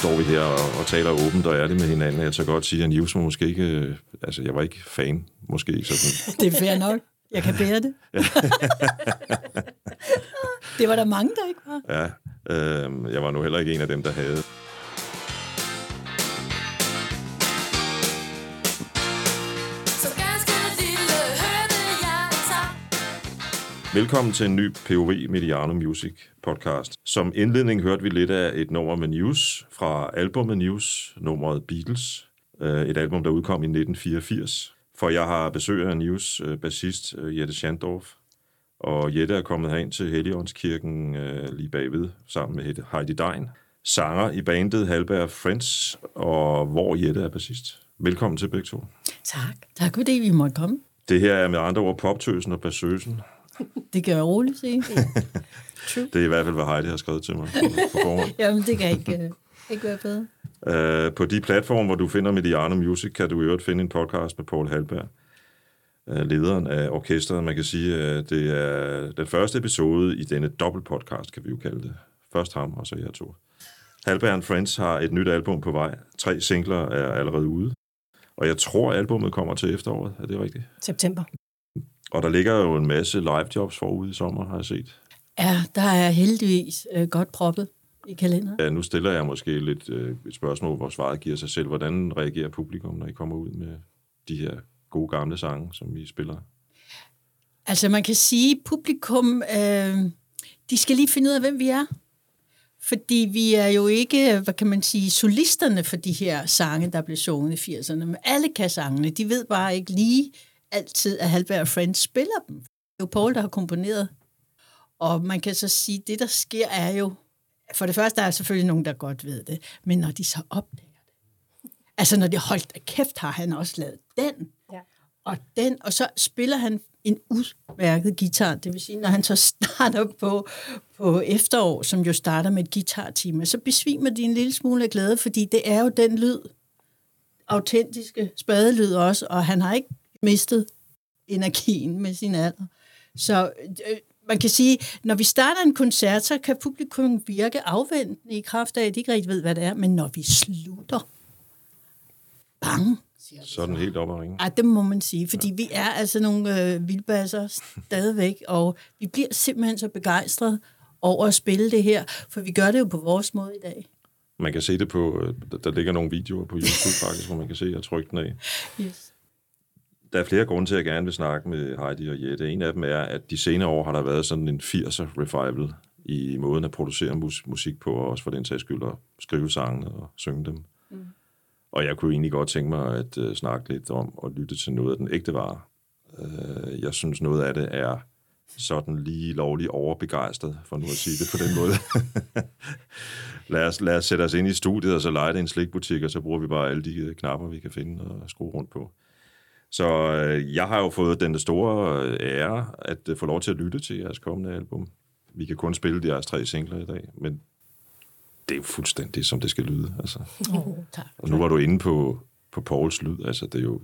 står vi her og, og taler åbent og ærligt med hinanden. Jeg tør godt sige, at News var måske ikke... øh, Altså, jeg var ikke fan, måske. Sådan. Det er fair nok. Jeg kan bære det. det var der mange, der ikke var. Ja, øh, jeg var nu heller ikke en af dem, der havde. Velkommen til en ny POV Mediano Music podcast. Som indledning hørte vi lidt af et nummer med News fra albumet News, nummeret Beatles. Øh, Et album, der udkom i 1984. For jeg har besøg af News øh, bassist øh, Jette Schandorf. Og Jette er kommet herind til Helligåndskirken lige bagved, sammen med Heidi Dein. Sanger i bandet Halberg Friends, og hvor Jette er bassist. Velkommen til begge to. Tak. Tak fordi vi måtte komme. Det her er med andre ord poptøsen og bassøsen. Det kan jeg roligt sige. Det er i hvert fald, hvad Heidi har skrevet til mig på, forhånd. Jamen, det kan ikke, øh, ikke være bedre. Uh, på de platforme, hvor du finder Mediano Music, kan du i øvrigt finde en podcast med Paul Halberg, uh, lederen af orkestret. Man kan sige, at det er den første episode i denne dobbeltpodcast, kan vi jo kalde det. Først ham, og så jeg to. Halberg and Friends har et nyt album på vej. Tre singler er allerede ude. Og jeg tror, albumet kommer til efteråret. Er det rigtigt? September. Og der ligger jo en masse live jobs forude i sommer, har jeg set. Ja, der er heldigvis øh, godt proppet i kalenderen. Ja, nu stiller jeg måske lidt øh, et spørgsmål, hvor svaret giver sig selv. Hvordan reagerer publikum, når I kommer ud med de her gode gamle sange, som I spiller? Altså, man kan sige, publikum, øh, de skal lige finde ud af, hvem vi er. Fordi vi er jo ikke, hvad kan man sige, solisterne for de her sange, der blev sunget i 80'erne. Men alle kan sangene. De ved bare ikke lige altid, at Halberg Friends spiller dem. Det er jo Paul, der har komponeret. Og man kan så sige, det der sker er jo, for det første er der selvfølgelig nogen, der godt ved det, men når de så opdager det. Altså når de holdt af kæft, har han også lavet den Ja. og den, og så spiller han en udmærket guitar. Det vil sige, når han så starter på, på efterår, som jo starter med et guitartime, så besvimer de en lille smule af glæde, fordi det er jo den lyd, autentiske spadelyd også, og han har ikke mistet energien med sin alder. Så øh, man kan sige, når vi starter en koncert, så kan publikum virke afventende i kraft af, at de ikke rigtig ved, hvad det er, men når vi slutter, bang, siger Så er den helt op at ringe. ej, det må man sige, fordi vi er altså nogle øh, vildbasser stadigvæk, og vi bliver simpelthen så begejstrede over at spille det her, for vi gør det jo på vores måde i dag. Man kan se det på, øh, der- der ligger nogle videoer på YouTube faktisk, hvor man kan se, at jeg trykker den af. Yes. Der er flere grunde til, at jeg gerne vil snakke med Heidi og Jette. En af dem er, at de senere år har der været sådan en 80'er revival i måden at producere mus- musik på, og også for den sags skyld at skrive sangene og synge dem. Mm. Og jeg kunne egentlig godt tænke mig at uh, snakke lidt om og lytte til noget af den ægte vare. Uh, jeg synes, noget af det er sådan lige lovligt overbegejstret, for nu at sige det på den måde. lad, os, lad os sætte os ind i studiet, og så lege det i en slikbutik, og så bruger vi bare alle de øh, knapper, vi kan finde og skrue rundt på. Så øh, jeg har jo fået den store øh, ære at øh, få lov til at lytte til jeres kommende album. Vi kan kun spille jeres tre singler i dag, men det er jo fuldstændig, som det skal lyde. Altså. Oh, tak. Og nu var du inde på, på Pauls lyd. Altså, det er jo...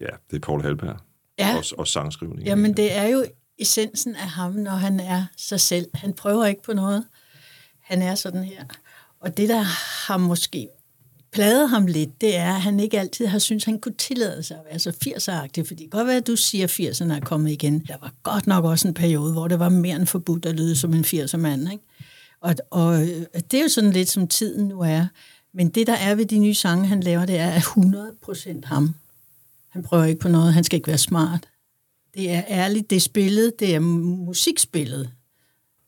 Ja, det er Paul Halberg. Ja. Og, og sangskrivning. Jamen, det er jo essensen af ham, når han er sig selv. Han prøver ikke på noget. Han er sådan her. Og det, der har måske pladet ham lidt, det er, at han ikke altid har syntes, han kunne tillade sig at være så 80'er-agtig. Fordi det kan godt være, at du siger, at 80'erne er kommet igen. Der var godt nok også en periode, hvor det var mere end forbudt at lyde som en 80'er-mand. Ikke? Og, og øh, det er jo sådan lidt, som tiden nu er. Men det, der er ved de nye sange, han laver, det er 100% ham. Han prøver ikke på noget. Han skal ikke være smart. Det er ærligt, det er spillet, det er musikspillet.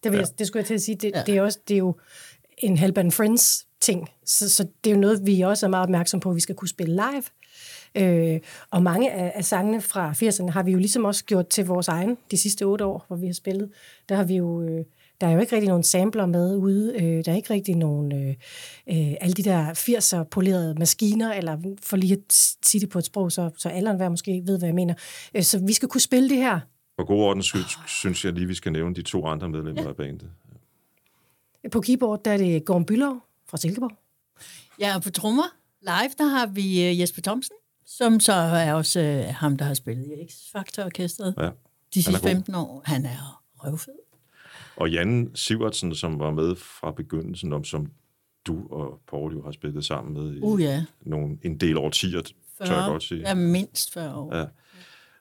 Det, vil, ja. det skulle jeg til at sige. Det, ja. det, er også, det er jo en Help and Friends ting, så, så det er jo noget, vi også er meget opmærksom på, at vi skal kunne spille live. Øh, og mange af, af sangene fra 80'erne har vi jo ligesom også gjort til vores egen de sidste otte år, hvor vi har spillet. Der har vi jo... Øh, der er jo ikke rigtig nogen sampler med ude. Øh, der er ikke rigtig nogen... Øh, øh, alle de der 80'er polerede maskiner, eller for lige at sige det på et sprog, så, så alle hver måske ved, hvad jeg mener. Øh, så vi skal kunne spille det her. For god ordens skyld, synes jeg lige, vi skal nævne de to andre medlemmer ja. af bandet. På keyboard, der er det Gorm Bylov fra Silkeborg. Ja, og på trommer live, der har vi øh, Jesper Thomsen, som så er også øh, ham, der har spillet i X-Factor-orkestret Ja. de sidste god. 15 år. Han er røvfed. Og Jan Sivertsen, som var med fra begyndelsen, om som du og Paul jo har spillet sammen med i Uh, ja. nogle, en del årtier, tør jeg godt sige. Ja, mindst 40 år. Ja.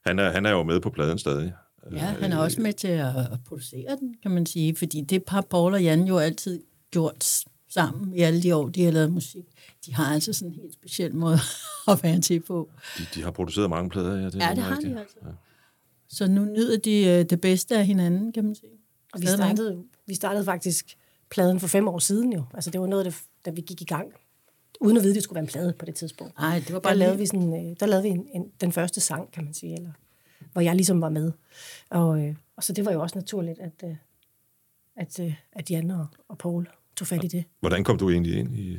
Han, er, han er jo med på pladen stadig. ja han er også med til at, producere den, kan man sige. Fordi det har Paul og Jan jo altid gjort sammen i alle de år, de har lavet musik. De har altså sådan en helt speciel måde at være til på. De, de har produceret mange plader, ja. Det er Ja, det har rigtigt. de altså. Så nu nyder de øh, det bedste af hinanden, kan man sige. Og vi startede, vi startede faktisk pladen for fem år siden jo. Altså det var noget, det, da vi gik i gang. Uden at vide, at det skulle være en plade på det tidspunkt. Nej, det var Der bare lavede lige- vi, sådan, øh, der lavede vi en, en, den første sang, kan man sige, eller, hvor jeg ligesom var med. Og, øh, og så det var jo også naturligt, at, øh, at, øh, at Jan og, og Paul tog fat i det. Hvordan kom du egentlig ind i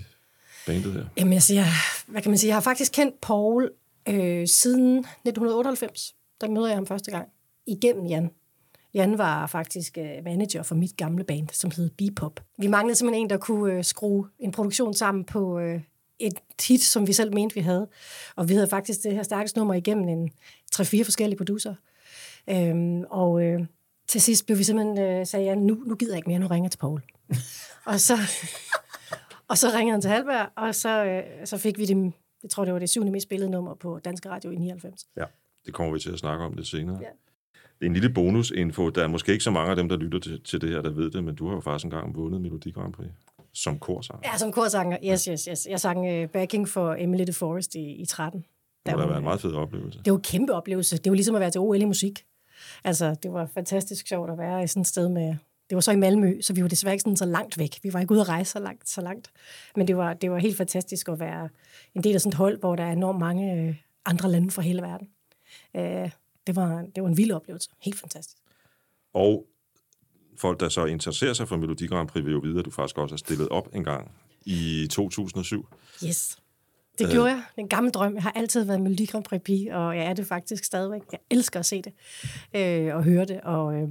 bandet her? Jamen, jeg siger, hvad kan man sige? Jeg har faktisk kendt Paul øh, siden 1998. Der møder jeg ham første gang. Igennem Jan. Jan var faktisk øh, manager for mit gamle band, som hed Bebop. Vi manglede simpelthen en, der kunne øh, skrue en produktion sammen på øh, et hit, som vi selv mente, vi havde. Og vi havde faktisk det her stærkeste nummer igennem en 3-4 forskellige producer. Øhm, og øh, til sidst blev vi simpelthen, øh, sagde Jan, nu, nu gider jeg ikke mere, nu ringer jeg til Paul. Og så... Og så ringede han til Halberg, og så, øh, så fik vi det, jeg tror, det var det syvende mest spillede nummer på Danske Radio i 99. Ja, det kommer vi til at snakke om lidt senere. Ja. Det er en lille bonusinfo. Der er måske ikke så mange af dem, der lytter til, til det her, der ved det, men du har jo faktisk engang vundet Melodi Grand Prix som korsanger. Ja, som korsanger. Yes, yes, yes. Jeg sang uh, backing for Emily the Forest i, i 13. Det må da var- være en meget fed oplevelse. Det var en kæmpe oplevelse. Det var ligesom at være til OL i musik. Altså, det var fantastisk sjovt at være i sådan et sted med... Det var så i Malmø, så vi var desværre ikke sådan så langt væk. Vi var ikke ude at rejse så langt. Så langt. Men det var, det var helt fantastisk at være en del af sådan et hold, hvor der er enormt mange øh, andre lande fra hele verden. Øh, det, var, det var en vild oplevelse. Helt fantastisk. Og folk, der så interesserer sig for Melodi Grand Prix, vil jo vide, at du faktisk også har stillet op en gang i 2007. Yes. Det øh. gjorde jeg. En gammel drøm. Jeg har altid været Melodi Grand Prix og jeg er det faktisk stadigvæk. Jeg elsker at se det øh, og høre det. Og, øh,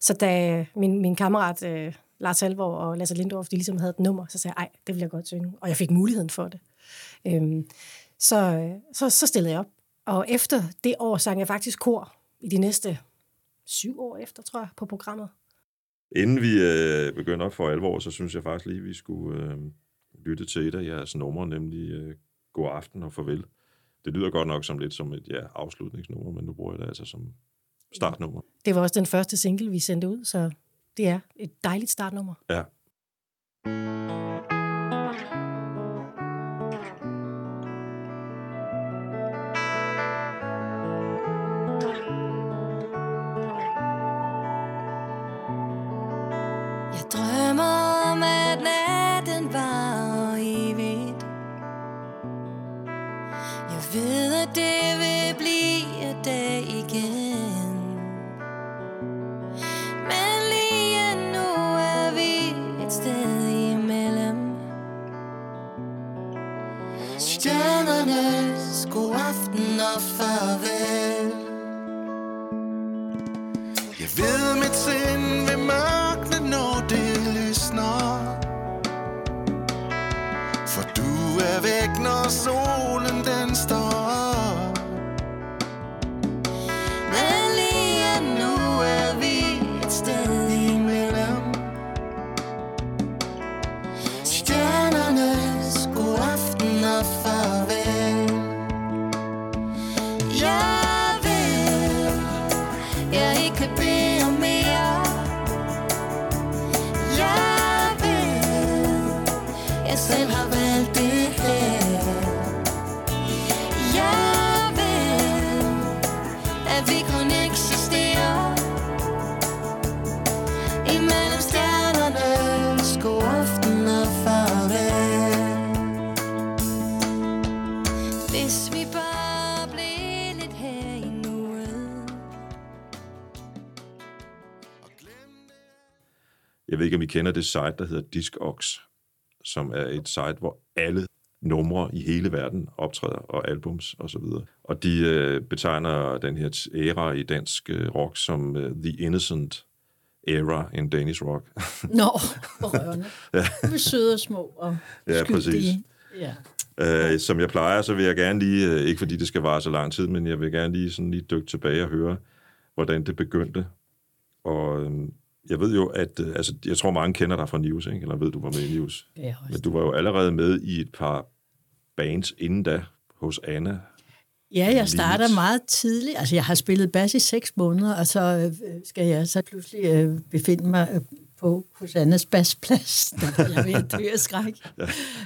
så da min, min kammerat øh, Lars Halvor og Lasse Lindorf, de ligesom havde et nummer, så sagde jeg, ej, det vil jeg godt synge. Og jeg fik muligheden for det. Øhm, så, så, så stillede jeg op. Og efter det år sang jeg faktisk kor i de næste syv år efter, tror jeg, på programmet. Inden vi øh, begynder for alvor, så synes jeg faktisk lige, at vi skulle øh, lytte til et af jeres numre, nemlig øh, God aften og farvel. Det lyder godt nok som lidt som et ja, afslutningsnummer, men nu bruger jeg det altså som startnummer. Det var også den første single, vi sendte ud, så det er et dejligt startnummer. Ja. Farvel. Jeg ved, mit sind vil mørkne, når det lysner. For du er væk, når solen kender det site, der hedder Discogs, som er et site, hvor alle numre i hele verden optræder, og albums og så videre. Og de øh, betegner den her æra i dansk øh, rock som øh, The Innocent Era in Danish Rock. Nå, hvor rørende. ja. Vi søde og små og Ja, præcis. Ja. Øh, som jeg plejer, så vil jeg gerne lige, øh, ikke fordi det skal vare så lang tid, men jeg vil gerne lige sådan lige dykke tilbage og høre, hvordan det begyndte. Og øhm, Jeg ved jo, at øh, altså, jeg tror, mange kender dig fra News, ikke? eller ved, du var med i News. Ja, Men du var jo allerede med i et par bands inden da hos Anna. Ja, jeg starter meget tidligt. Altså, jeg har spillet bas i seks måneder, og så øh, skal jeg så pludselig øh, befinde mig øh, på hos Annas basplads. Der er jeg ved at dø af skræk.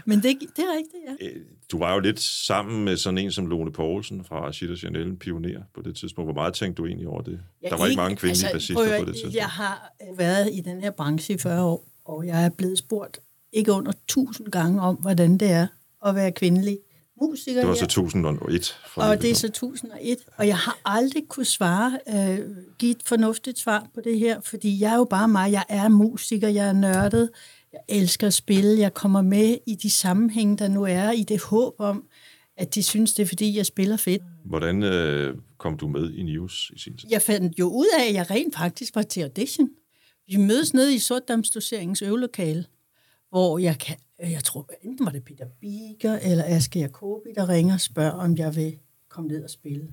Men det, det er rigtigt, ja. Øh, Du var jo lidt sammen med sådan en som Lone Poulsen fra Shit og Chanel, en pioner på det tidspunkt. Hvor meget tænkte du egentlig over det? Ja, Der var ikke mange kvindelige altså, bassister på det tidspunkt. Jeg har været i den her branche i 40 år, og jeg er blevet spurgt ikke under 1000 gange om, hvordan det er at være kvindelig musiker. Det var så 1001. Fra Og det er så 1001, og jeg har aldrig kunne svare, øh, give et fornuftigt svar på det her, fordi jeg er jo bare mig, jeg er musiker, jeg er nørdet, jeg elsker at spille, jeg kommer med i de sammenhænge, der nu er, i det håb om, at de synes, det er fordi, jeg spiller fedt. Hvordan øh, kom du med i News i sin tid? Jeg fandt jo ud af, at jeg rent faktisk var til audition. Vi mødes nede i Sortdamsdoseringens øvelokale, hvor jeg kan, jeg tror, enten var det Peter Biger eller Aske Jacobi, der ringer og spørger, om jeg vil komme ned og spille.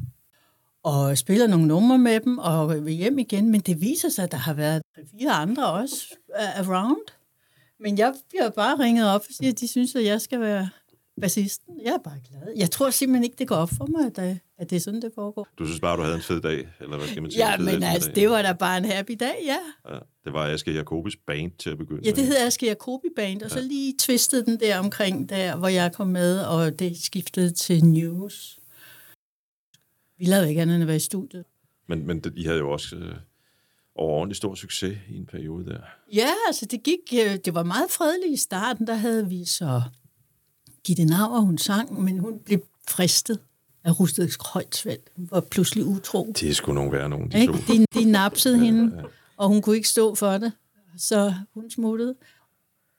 Og spiller nogle numre med dem og vil hjem igen, men det viser sig, at der har været fire andre også around. Men jeg bliver bare ringet op og siger, at de synes, at jeg skal være bassisten. Jeg er bare glad. Jeg tror simpelthen ikke, det går op for mig, at, øh, at det er sådan, det foregår. Du synes bare, du havde en fed dag, eller hvad skal man sige? Ja, men altså, det var da bare en happy dag, ja. Ja, det var Aske Jacobis band til at begynde Ja, det hedder Aske Jacobi Band, og så lige tvistede den der omkring der, hvor jeg kom med, og det skiftede til News. Vi lavede ikke andet end at være i studiet. Men, men I havde jo også øh, overordentlig stor succes i en periode der. Ja, altså det gik, øh, det var meget fredeligt i starten, der havde vi så Gitte Nauer, hun sang, men hun blev fristet af Rusted Krøjtsveld. Hun var pludselig utro. Det sgu nogle værre nogen, de Ikke? to. De, de napsede hende, og hun kunne ikke stå for det, så hun smuttede.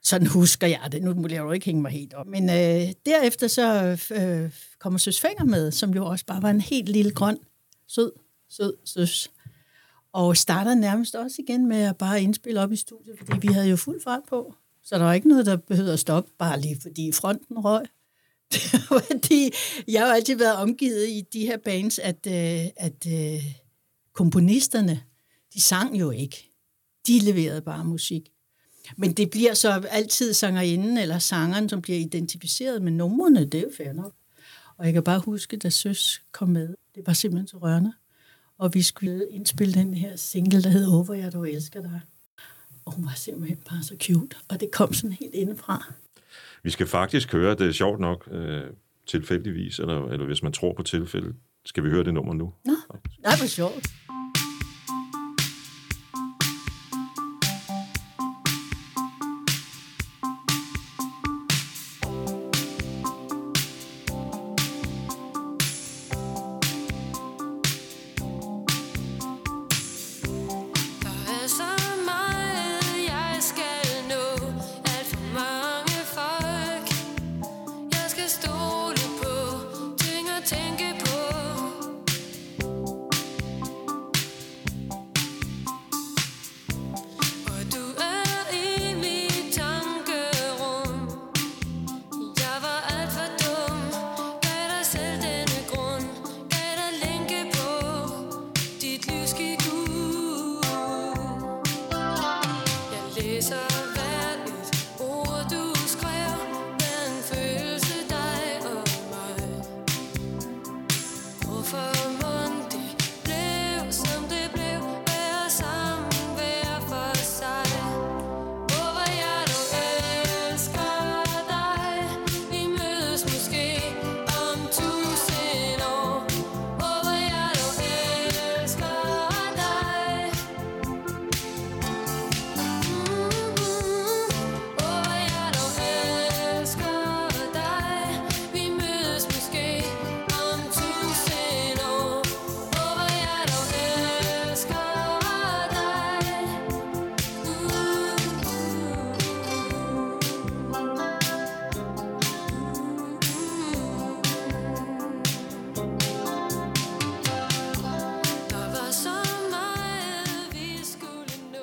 Sådan husker jeg det. Nu må jeg jo ikke hænge mig helt op. Men øh, derefter så øh, kommer Søs Fenger med, som jo også bare var en helt lille grøn, sød, sød søs. Og starter nærmest også igen med at bare indspille op i studiet, fordi vi havde jo fuld fart på. Så der var ikke noget, der behøvede at stoppe, bare lige fordi fronten røg. fordi jeg har jo altid været omgivet i de her bands, at, øh, at øh, komponisterne, de sang jo ikke. De leverede bare musik. Men det bliver så altid sangerinden eller sangeren, som bliver identificeret med numrene. Det er jo fair nok. Og jeg kan bare huske, da Søs kom med. Det var simpelthen så rørende. Og vi skulle indspille den her single, der hed Over, jeg du elsker dig. Og hun var simpelthen bare så cute. Og det kom sådan helt indefra. Vi skal faktisk høre, det er sjovt nok, øh, tilfældigvis, eller, eller hvis man tror på tilfælde, skal vi høre det nummer nu. Nå, nej, hvor sjovt.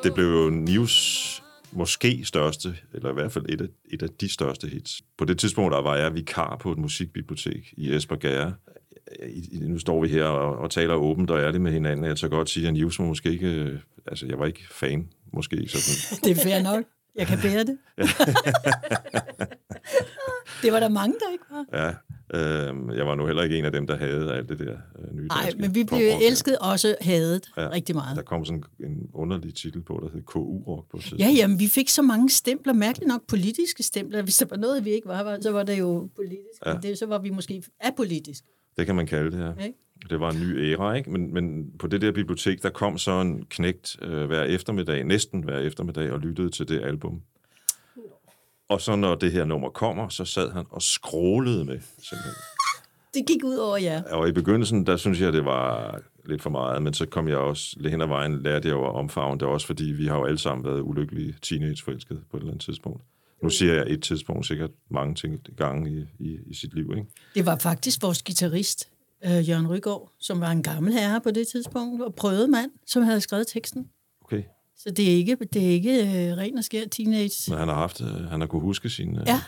Det blev jo News måske største, eller i hvert fald et af, et af de største hits. På det tidspunkt der var jeg vikar på et musikbibliotek i Esbjerg. Nu står vi her og, og taler åbent og ærligt med hinanden. Jeg tør godt sige, at News var måske ikke... øh, Altså, jeg var ikke fan, måske sådan... Det er fair nok. Jeg kan bære det. det var der mange, der ikke var. Ja, øh, jeg var nu heller ikke en af dem, der havde alt det der øh, nye Nej, men vi blev elsket også hadet Ja. ja. rigtig meget. Der kom sådan en underlig titel på, der hed KU-rock på tidspunkt. Ja, jamen, vi fik så mange stempler, mærkeligt nok politiske stempler. Hvis der var noget, vi ikke var, så var det jo politisk. Ja. Ja. Det, så var vi måske apolitisk. Det kan man kalde det her. Ikke? Det var en ny æra, ikke? Men, men på det der bibliotek, der kom så en knægt øh, hver eftermiddag, næsten hver eftermiddag, og lyttede til det album. Og så når det her nummer kommer, så sad han og skrålede med, simpelthen. Det gik ud over jer. Og i begyndelsen, der synes jeg, det var lidt for meget, men så kom jeg også lidt hen ad vejen, lærte jeg jo at omfavne det også, fordi vi har jo alle sammen været ulykkelige teenageforelskede på et eller andet tidspunkt. Nu siger jeg et tidspunkt sikkert mange ting i gang i, i, i sit liv, ikke? Det var faktisk vores guitarist, øh, Jørgen Rygaard, som var en gammel herre på det tidspunkt, og prøvede mand, som havde skrevet teksten. Okay. Så det er ikke, det er ikke øh, ren og skær teenage. Men han har haft, øh, han har kunne huske sin... øh, Ja,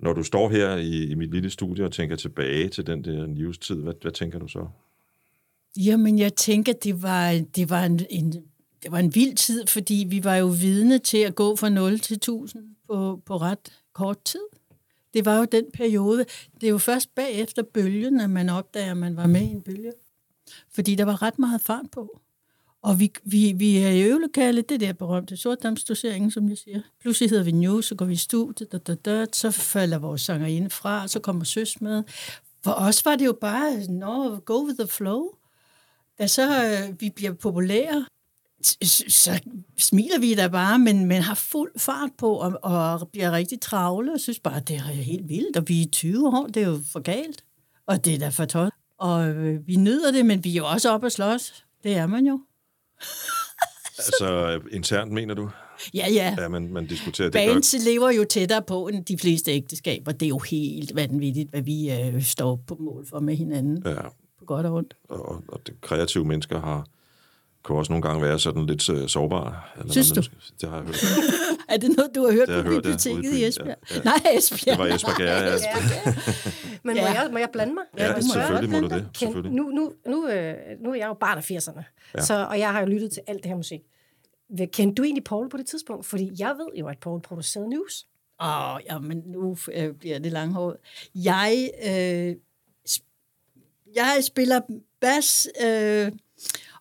Når du står her i, i mit lille studie og tænker tilbage til den der news-tid, hvad, hvad tænker du så? Jamen, jeg tænker, det var, det var en, en, det var en vild tid, fordi vi var jo vidne til at gå fra 0 til 1000 på, på ret kort tid. Det var jo den periode. Det er jo først bagefter bølgen, at man opdager, at man var med i en bølge. Fordi der var ret meget fart på. Og vi, vi, vi er i øvelokalet, det der berømte sortdamsdosering, som jeg siger. Pludselig hedder vi New, så går vi i studiet, da, da, da, så falder vores sanger ind fra, og så kommer søs med. For os var det jo bare, no, go with the flow. Da så øh, vi bliver populære, så smiler vi da bare, men, men har fuld fart på og, og bliver rigtig travle og synes bare, det er helt vildt, og vi er 20 år, det er jo for galt, og det er da for tosset. Og øh, vi nyder det, men vi er jo også op at slås. Det er man jo. Altså, internt mener du? Ja, ja. Ja, man, man diskuterer det Bands lever jo tættere på end de fleste ægteskaber. Det er jo helt vanvittigt, hvad vi øh, står på mål for med hinanden, Ja, på godt og ondt. og, og det kreative mennesker har kan også nogle gange være sådan lidt uh, sårbare. Eller Synes man du? skal- Det har jeg hørt. Er det noget, du har hørt Det har på hørt, ja, biblioteket ude i. Esbjerg? Ja, ja. Nej, Esbjerg. Det var Jesper Gær, ja. Men må, Ja. jeg, må jeg blande mig? Ja, Må jeg selvfølgelig må du blande det, selvfølgelig. Nu, nu, nu, øh, nu er jeg jo barn af 80'erne, ja. så, og jeg har jo lyttet til alt det her musik. Kendte du egentlig Paul på det tidspunkt? Fordi jeg ved jo, at Paul producerede news. Åh, oh, ja, men nu øh, bliver det langhåret. Jeg, øh, sp- jeg spiller bas øh,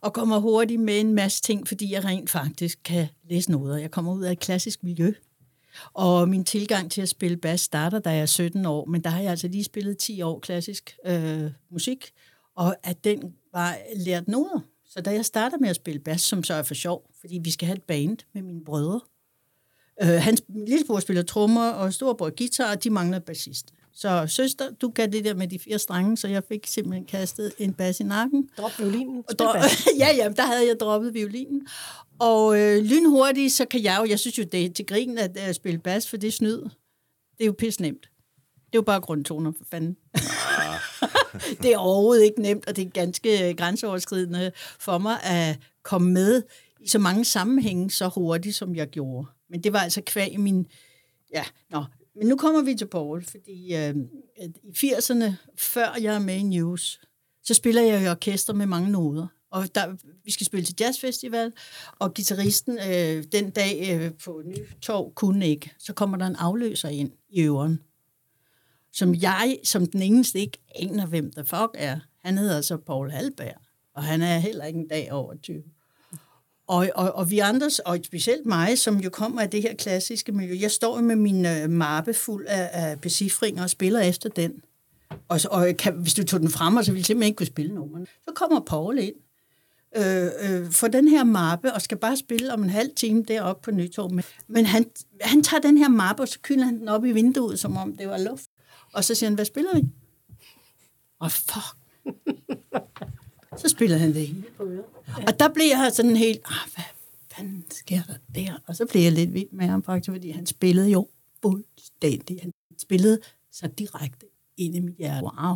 og kommer hurtigt med en masse ting, fordi jeg rent faktisk kan læse noder. Jeg kommer ud af et klassisk miljø. Og min tilgang til at spille bas starter, da jeg er 17 år, men der har jeg altså lige spillet 10 år klassisk øh, musik, og at den var lært noder. Så da jeg starter med at spille bas, som så er for sjov, fordi vi skal have et band med mine brødre, Øh, hans lillebror spiller trommer, og storebror guitar, og de mangler bassist. Så søster, du gav det der med de fire strenge, så jeg fik simpelthen kastet en bas i nakken. Drop violinen. Og dro- ja, ja, der havde jeg droppet violinen. Og øh, lynhurtigt, så kan jeg jo, jeg synes jo, det er til grin at, at spille bas, for det er snyd. Det er jo pisse nemt. Det er jo bare grundtoner, for fanden. det er overhovedet ikke nemt, og det er ganske grænseoverskridende for mig at komme med i så mange sammenhænge så hurtigt, som jeg gjorde. Men det var altså kvæg min... Ja, nå. Men nu kommer vi til Paul, fordi øh, i 80'erne, før jeg er med i News, så spiller jeg i orkester med mange noder. Og der, vi skal spille til jazzfestival, og gitarristen øh, den dag øh, på Nytorv kunne ikke. Så kommer der en afløser ind i øveren, som jeg som den eneste ikke aner, hvem der fuck er. Han hedder så Paul Halberg, og han er heller ikke en dag over 20. Og, og, og vi andre, og specielt mig, som jo kommer af det her klassiske miljø, jeg står med min øh, mappe fuld af, af becifringer og spiller efter den. Og, så- og kan, hvis du tog den frem, så ville jeg simpelthen ikke kunne spille nummeren. Så kommer Paul ind øh, øh, for den her mappe, og skal bare spille om en halv time deroppe på Nytorv. Men, men han, han tager den her mappe, og så kylder han den op i vinduet, som om det var luft. Og så siger han, hvad spiller vi? Og fuck. Så spiller han det øret. Og der blev jeg sådan helt, ah, hvad fanden sker der der? Og så blev jeg lidt vild med ham faktisk, fordi han spillede jo fuldstændig. Han spillede så direkte ind i mit hjerte. Wow.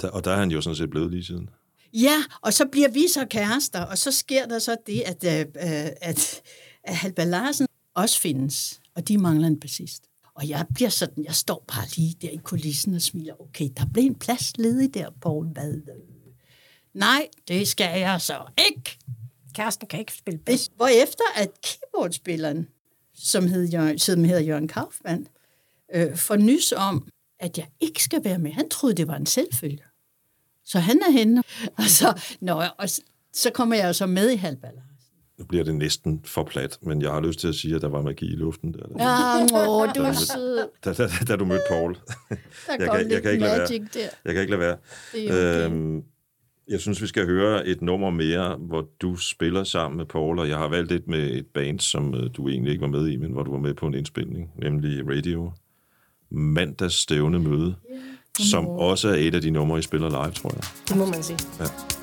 Der, og der er han jo sådan set blevet lige siden. Ja, og så bliver vi så kærester, og så sker der så det, at, øh, øh, at, at Halber Larsen også findes, og de mangler en bassist. Og jeg bliver sådan, jeg står bare lige der i kulissen og smiler, okay, der blev en plads ledig der, Poul, hvad? Nej, det skal jeg så ikke, Kæresten kan ikke spille bas. Hvorefter at keyboardspilleren, som, hed Jørgen, som hedder Jørgen Kaufmann, øh, får nys om, at jeg ikke skal være med. Han troede, det var en selvfølge. Så han er henne. Og så, nå, og så, kommer jeg jo så med i halvballer. Nu bliver det næsten for plat, men jeg har lyst til at sige, at der var magi i luften der. Ja, åh, du er sød. Da, da, da du mødte Paul. Der Jeg kom kan- jeg lidt kan ikke lade være. magic der. Jeg kan ikke lade være. Det er okay. Øhm, jeg synes, vi skal høre et nummer mere, hvor du spiller sammen med Paul, og jeg har valgt et med et band, som øh, du egentlig ikke var med i, men hvor du var med på en indspilning, nemlig Radio. Mandags stævne møde, som også er et af de numre, I spiller live, tror jeg. Det må man sige. Ja.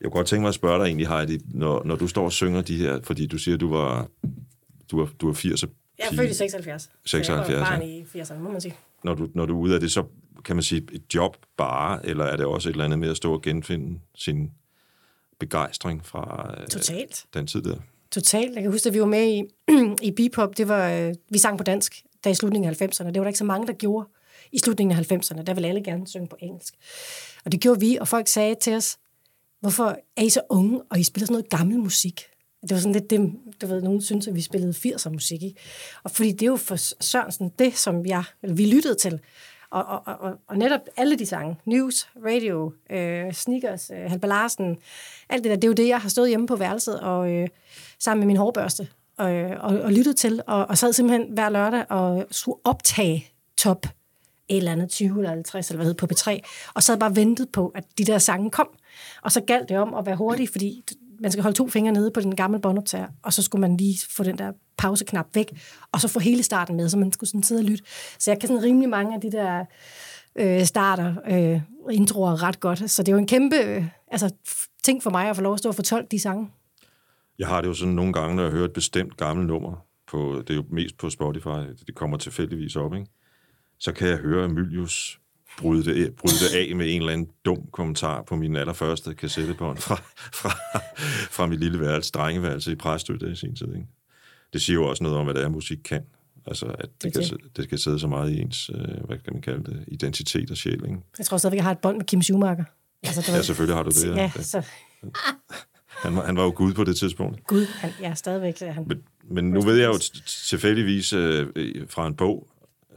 Jeg kunne godt tænke mig at spørge dig egentlig, Heidi, når, når du står og synger de her, fordi du siger, du var, du var, du var 80 Jeg er født i 76. så 76, Jeg var barn i 80'erne, må man sige. når du, når du er ude af det, så kan man sige et job bare, eller er det også et eller andet med at stå og genfinde sin begejstring fra øh, Totalt. den tid der? Totalt. Jeg kan huske, at vi var med i, i Bebop, det var, øh, vi sang på dansk, der i slutningen af 90'erne. Det var der ikke så mange, der gjorde i slutningen af 90'erne. Der ville alle gerne synge på engelsk. Og det gjorde vi, og folk sagde til os, hvorfor er I så unge, og I spiller sådan noget gammel musik? Det var sådan lidt det, du ved, nogen synes, at vi spillede 80'er musik, ikke? Og fordi det er jo for Sørensen det, som jeg, eller vi lyttede til. Og, og, og, og netop alle de sange, News, Radio, øh, Sneakers, øh, Halber Larsen, alt det der, det er jo det, jeg har stået hjemme på værelset og øh, sammen med min hårbørste og, øh, og, og lyttet til, og, og sad simpelthen hver lørdag og skulle optage top et eller andet 20 eller 50, eller hvad hed, på P3, og sad bare ventet på, at de der sange kom. Og så galt det om at være hurtig, fordi man skal holde to fingre nede på den gamle båndoptager, og så skulle man lige få den der pauseknap væk, og så få hele starten med, så man skulle sådan sidde og lytte. Så jeg kan sådan rimelig mange af de der øh, starter, øh, introer ret godt. Så det er jo en kæmpe øh, altså, ting for mig at få lov at stå og fortolke de sange. Jeg har det jo sådan nogle gange, når jeg hører et bestemt gammelt nummer, på, det er jo mest på Spotify, det kommer tilfældigvis op, ikke? så kan jeg høre Emilius bryde det, af- bryde det af med en eller anden dum kommentar på min allerførste kassettebånd fra, fra, fra mit lille værelse, drengeværelse i Præstø, det i sin tid. Ikke? Det siger jo også noget om, hvad det er, musik kan. Altså, at det, Det kan, sidde- det kan sidde så meget i ens, øh, hvad kan man kalde det, identitet og sjæl. Ikke? Jeg tror stadigvæk, jeg har et bånd med Kim Schumacher. Altså, du Ja, ved- selvfølgelig har du det. Ja, Ja. så Han, var, han var jo gud på det tidspunkt. gud, han, ja, stadigvæk er han. Men, men nu ved jeg jo tilfældigvis øh, øh, fra en bog,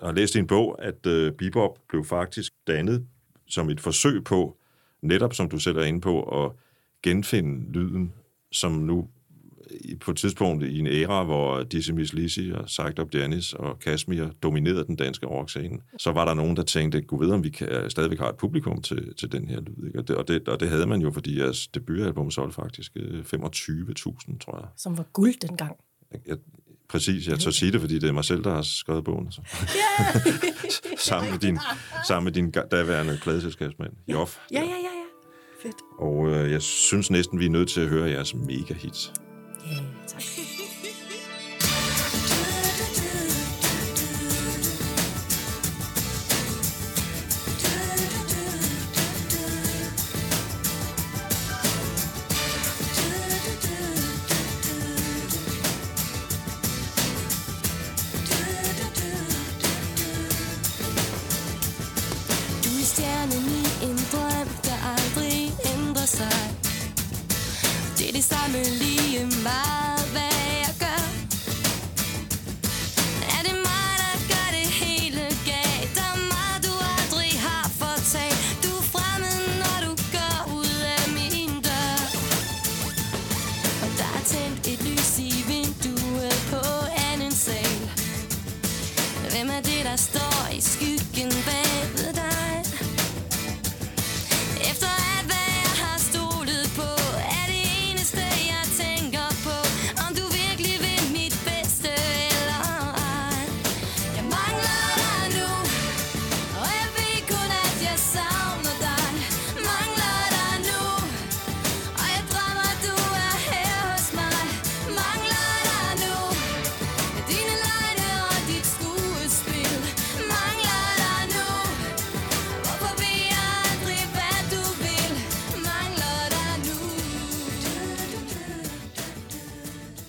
jeg har læst i en bog, at øh, bebop blev faktisk dannet som et forsøg på, netop som du selv er inde på, at genfinde lyden, som nu i- på et tidspunkt i en æra, hvor Dizzy Miss Lizzy og Psyched Up Janis og Kashmir dominerede den danske rockscene, så var der nogen, der tænkte, gud ved, om vi kan, stadigvæk har et publikum til, til den her lyd. Ikke? Og, det, og, det, og det havde man jo, fordi jeres debutalbum solgte faktisk øh, 25.000, tror jeg. Som var guld dengang. Jeg, præcis, jeg tør sige det, fordi det er mig selv, der har skrevet bogen. Så. sammen, med din, sammen med din daværende pladeselskabsmand, Joff. Ja, ja, ja, ja. Fedt. Og øh, jeg synes næsten, vi er nødt til at høre jeres mega-hits. Ja, tak.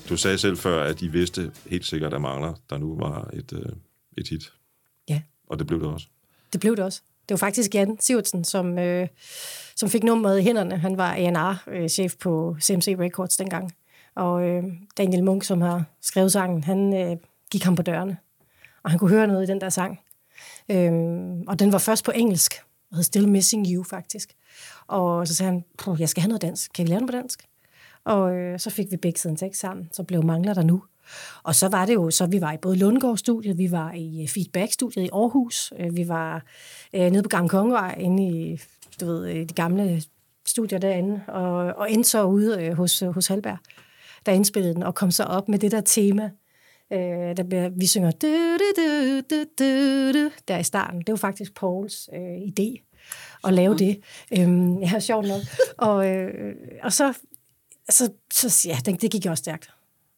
Du sagde selv før, at I vidste helt sikkert, at Mangler, der nu var et, øh, et hit. Ja, Og det blev det også. det blev det også. Det var faktisk Jan Sivertsen, som, øh, som fik nummeret i hænderne. Han var A&R-chef på CMC Records dengang. Og øh, Daniel Munk, som har skrevet sangen, han øh, gik ham på dørene. Og han kunne høre noget i den der sang. Øhm, og den var først på engelsk, og hed Still Missing You, faktisk. Og så sagde han, "Puh, jeg skal have noget dansk. Kan vi lære den på dansk? Og øh, så fik vi begge siden tekst sammen, så blev Mangler der nu. Og så var det jo, så vi var i både Lundgaard-studiet, vi var i øh, Feedback-studiet i Aarhus, øh, vi var øh, nede på Gamle Kongevej, inde i du ved, øh, de gamle studier derinde, og, og endte så ude øh, hos, øh, hos Halberg, der indspillede den, og kom så op med det der tema, øh, der bliver, vi synger du, du, du, du, du, du, der i starten. Det var faktisk Pauls øh, idé at lave det. Øhm, ja, sjovt nok. Og, øh, og så, så, så ja, det, det gik jo også stærkt.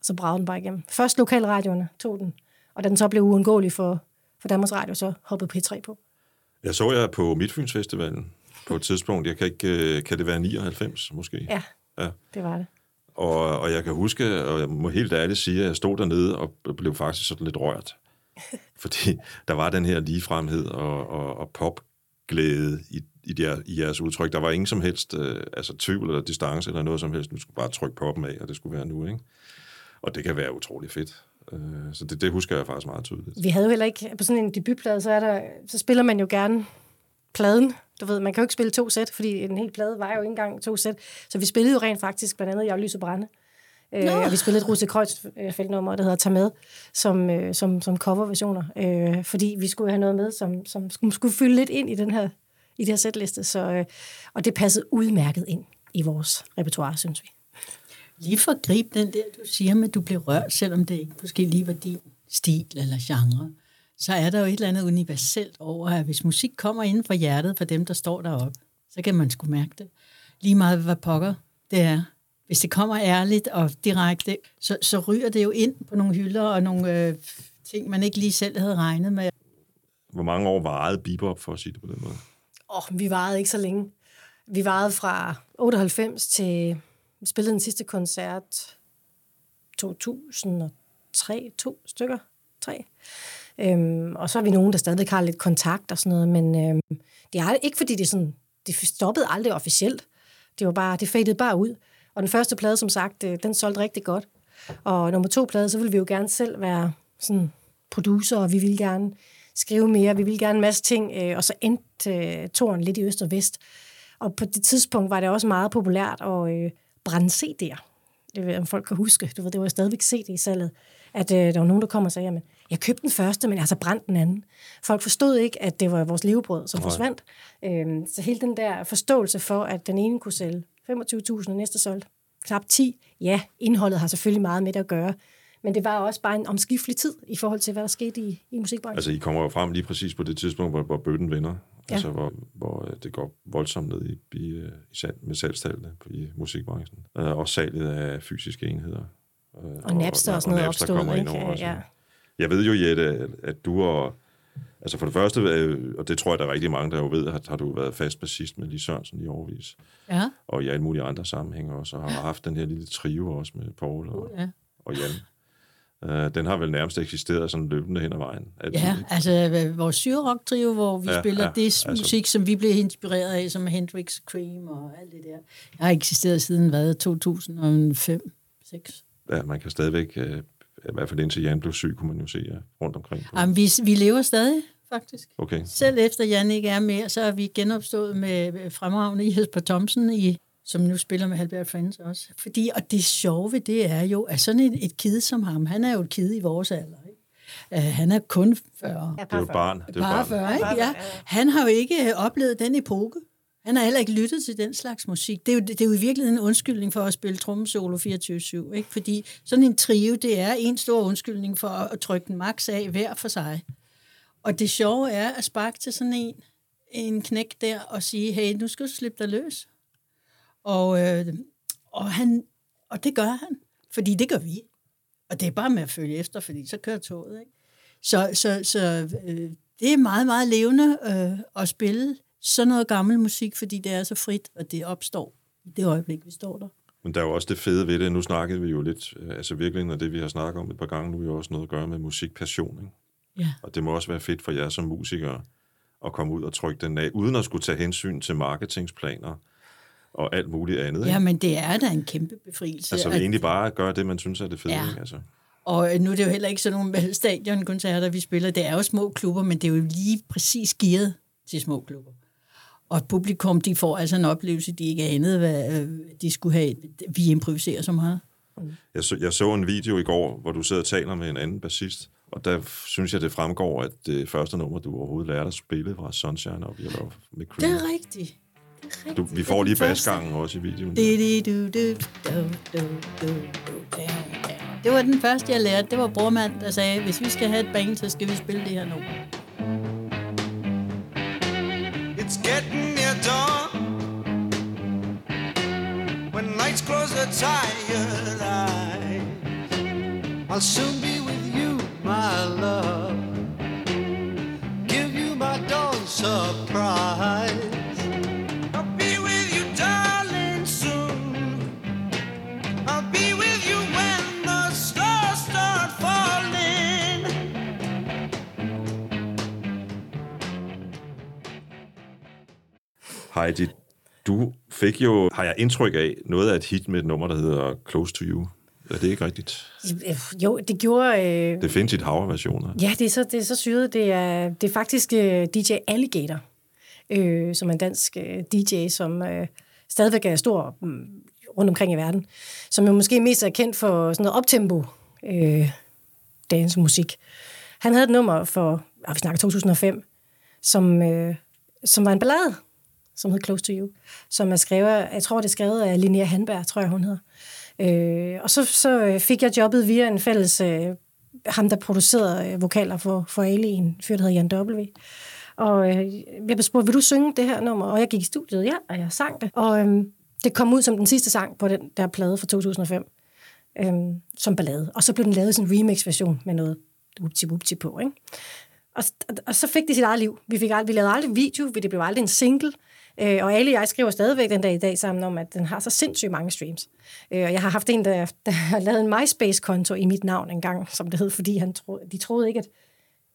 Så bragede den bare igennem. Først lokalradioerne tog den, og da den så blev uundgåelig for, for Danmarks Radio, så hoppede P3 på. Jeg så jer på Midtfyns Festivalen på et tidspunkt. Jeg kan ikke, øh, kan det være 99 måske? Ja, Ja. det var det. Og, og jeg kan huske, og jeg må helt ærligt sige, at jeg stod dernede og blev faktisk sådan lidt rørt. Fordi der var den her ligefremhed og, og, og popglæde i, i, der, i jeres udtryk. Der var ingen som helst øh, altså tvivl eller distance eller noget som helst. Du skulle bare trykke poppen af, og det skulle være nu, ikke? Og det kan være utrolig fedt. Øh, så det, det husker jeg faktisk meget tydeligt. Vi havde jo heller ikke, på sådan en debutplade, så, er der, så spiller man jo gerne pladen. Du ved, man kan jo ikke spille to sæt, fordi en hel plade var jo ikke engang to sæt. Så vi spillede jo rent faktisk blandt andet Jeg Lys og Brænde. Øh, og vi spillede et Rose Kreuzfeldt-nummer, der hedder Tag med, som, øh, som, som coverversioner. Øh, fordi vi skulle have noget med, som, som skulle, skulle fylde lidt ind i den her, i det her sætliste. Så, øh, og det passede udmærket ind i vores repertoire, synes vi. Lige for at gribe den der, du siger med, at du blev rørt, selvom det ikke måske lige var din stil eller genre, så er der jo et eller andet universelt over, at hvis musik kommer inden for hjertet for dem, der står deroppe, så kan man sgu mærke det. Lige meget hvad pokker det er. Hvis det kommer ærligt og direkte, så, så ryger det jo ind på nogle hylder og nogle øh, ting, man ikke lige selv havde regnet med. Hvor mange år varede bebop, for at sige det på den måde? Åh, oh, vi varede ikke så længe. Vi varede fra 98 til... Vi spillede den sidste koncert 2003, to stykker, tre. Øhm, og så er vi nogen, der stadig har lidt kontakt og sådan noget, men øhm, det er ikke fordi, det, sådan, det stoppede aldrig officielt. Det var bare, det fadede bare ud. Og den første plade, som sagt, øh, den solgte rigtig godt. Og nummer to plade, så ville vi jo gerne selv være sådan producer, og vi ville gerne skrive mere, vi ville gerne en masse ting, øh, og så endte øh, toren lidt i øst og vest. Og på det tidspunkt var det også meget populært at øh, brænde CD'er. Det ved om folk kan huske. Du ved, det var stadigvæk CD-salget. At øh, der var nogen, der kom og sagde, jamen, jeg købte den første, men jeg har så brændt den anden. Folk forstod ikke, at det var vores levebrød, som Nej. forsvandt. Øhm, så hele den der forståelse for, at den ene kunne sælge 25.000, og næste solgte knap 10. Ja, indholdet har selvfølgelig meget med det at gøre, men det var også bare en omskiftelig tid i forhold til, hvad der skete i, i musikbranchen. Altså, I kommer jo frem lige præcis på det tidspunkt, hvor, hvor bøtten vinder. Ja. Altså, hvor, hvor øh, det går voldsomt ned i, i, øh, i salg, med salgstallene i musikbranchen. Uh, også salget af fysiske enheder. Uh, og Napster og sådan noget Napster opstod, kommer ind ikke? over. også. Ja. Jeg ved jo, Jette, at, at du og... Altså for det første, øh, og det tror jeg, der er rigtig mange, der jo ved, at har du været fast bassist med Lis Sørensen i årvis. Ja, Og i alle mulige andre sammenhænge også, og har haft den her lille trio også med Paul og, ja. og Jan. Uh, den har vel nærmest eksisteret sådan løbende hen ad vejen. Altid, Ja, altså øh, vores syrerock trio, hvor vi Ja, spiller ja, det altså- musik, som vi blev inspireret af, som Hendrix, Cream og alt det der. Jeg har eksisteret siden, hvad, 2005 6 ja, man kan stadigvæk, uh, i hvert fald indtil Jan blev syg, kunne man jo se ja, rundt omkring. På. Jamen, vi, vi lever stadig, faktisk. Okay. Selv efter Jan ikke er mere, så er vi genopstået med fremragende Jesper Thomsen, i, som nu spiller med Halbert Friends også. Fordi, og det sjove ved det er jo, at sådan et, et kid som ham, han er jo et kid i vores alder. Ikke? Uh, han er kun 40. Det er jo et barn. Det er barn. 40, ikke? Ja. Han har jo ikke øh, oplevet den epoke. Han har heller ikke lyttet til den slags musik. Det er jo, det er jo i virkeligheden en undskyldning for at spille trommesolo 24-7. Ikke? Fordi sådan en trio, det er en stor undskyldning for at, at trykke den max af hver for sig. Og det sjove er at sparke til sådan en, en knæk der og sige, hey, nu skal du slippe dig løs. Og, øh, og, han, og det gør han, fordi det gør vi. Og det er bare med at følge efter, fordi så kører toget. Ikke? Så, så, så øh, det er meget, meget levende øh, at spille sådan noget gammel musik, fordi det er så frit, og det opstår i det øjeblik, vi står der. Men der er jo også det fede ved det. Nu snakkede vi jo lidt, øh, altså virkelig, når det vi har snakket om et par gange, nu er jo også noget at gøre med musikpassion. Ikke? Ja. Og det må også være fedt for jer som musikere at komme ud og trykke den af, uden at skulle tage hensyn til marketingsplaner og alt muligt andet. Ja, men det er da en kæmpe befrielse. altså at- egentlig bare gøre det, man synes er det fede. Ja. Ikke? Altså. Og øh, nu er det jo heller ikke sådan nogle stadionkoncerter, vi spiller. Det er jo små klubber, men det er jo lige præcis gearet til små klubber. Og publikum, de får altså en oplevelse, de ikke anede, hvad øh, de skulle have. Vi improviserer så meget. Jeg, så, jeg så en video i går, hvor du sidder og taler med en anden bassist, og der synes jeg, det fremgår, at det første nummer, du overhovedet lærte at spille, var Sunshine of Your Love med Cream. Det er rigtigt. Du, vi får lige basgangen også i videoen. Det var den første, jeg lærte. Det var brormand, der sagde, hvis vi skal have et band, så skal vi spille det her nummer. It's getting near dawn. When nights close their tired eyes, I'll soon be with you, my love. Give you my dawn surprise. Heidi, du fik jo, har jeg indtryk af, noget af et hit med et nummer, der hedder Close to You. Er det ikke rigtigt? Jo, det gjorde... Øh, Det findes i et hav af versioner. Ja, det er så, det er så syret. Det er, det er faktisk øh, DJ Alligator, øh, som er en dansk øh, DJ, som øh, stadigvæk er stor mm, rundt omkring i verden. Som jo måske mest er kendt for sådan noget optempo øh, dansemusik. Han havde et nummer for, ah, vi snakker 2005, som, øh, som var en ballade, som hedder Close to You, som er skrevet, jeg tror, det er skrevet af Linnea Hanberg, tror jeg, hun hedder. Øh, og så, så øh, fik jeg jobbet via en fælles, øh, ham der producerede øh, vokaler for, for Ali, en fyr, der hedder Jan W. Og øh, jeg blev spurgt, vil du synge det her nummer? Og jeg gik i studiet, ja, og jeg sang det. Og øh, det kom ud som den sidste sang på den der plade fra 2005, øh, som ballade. Og så blev den lavet i sådan en remix-version med noget whoopty på, ikke? Og, og, og så fik det sit eget liv. Vi, fik aldrig, vi lavede aldrig video, det blev aldrig en single. Øh, og alle jeg skriver stadigvæk den dag i dag sammen om, at den har så sindssygt mange streams. Øh, og jeg har haft en, der, der har lavet en MySpace-konto i mit navn engang, som det hed, fordi han tro, de troede ikke, at,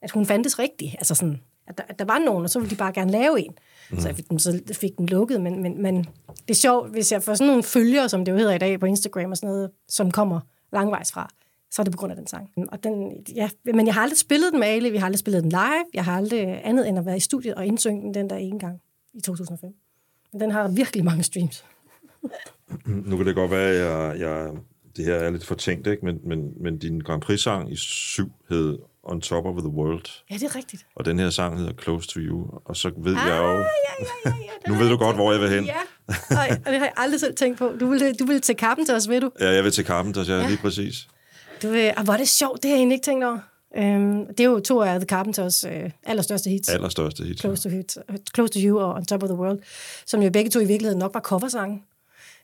at hun fandtes rigtigt. Altså sådan, at der, at der var nogen, og så ville de bare gerne lave en. Mm. Så jeg fik den, så fik den lukket. Men, men, men det er sjovt, hvis jeg får sådan nogle følgere, som det jo hedder i dag på Instagram og sådan noget, som kommer langvejs fra, så er det på grund af den sang. Og den, ja, men jeg har aldrig spillet den med Ali, vi har aldrig spillet den live, jeg har aldrig andet end at være i studiet og indsynge den den der ene gang i 2005. Men den har virkelig mange streams. Nu kan det godt være, at jeg, jeg, det her er lidt fortænkt, ikke? Men, men, men din Grand Prix-sang i syv hed On Top of the World, Ja, det er rigtigt. og den her sang hedder Close to You, og så ved jeg jo... ja, ja, ja, ja, Nu ved du godt, hvor jeg vil hen. Ja, og det har jeg aldrig selv tænkt på. Du vil, du vil til os, ved du? Ja, jeg vil til Carpenters, ja, lige præcis. du vil, og hvor er det sjovt, det har jeg egentlig ikke tænkt over. Øhm, det er jo to af The Carpenters øh, allerstørste hits. Allerstørste hit. Close to, hit, Close to You og On Top of the World, som jo begge to i virkeligheden nok var coversange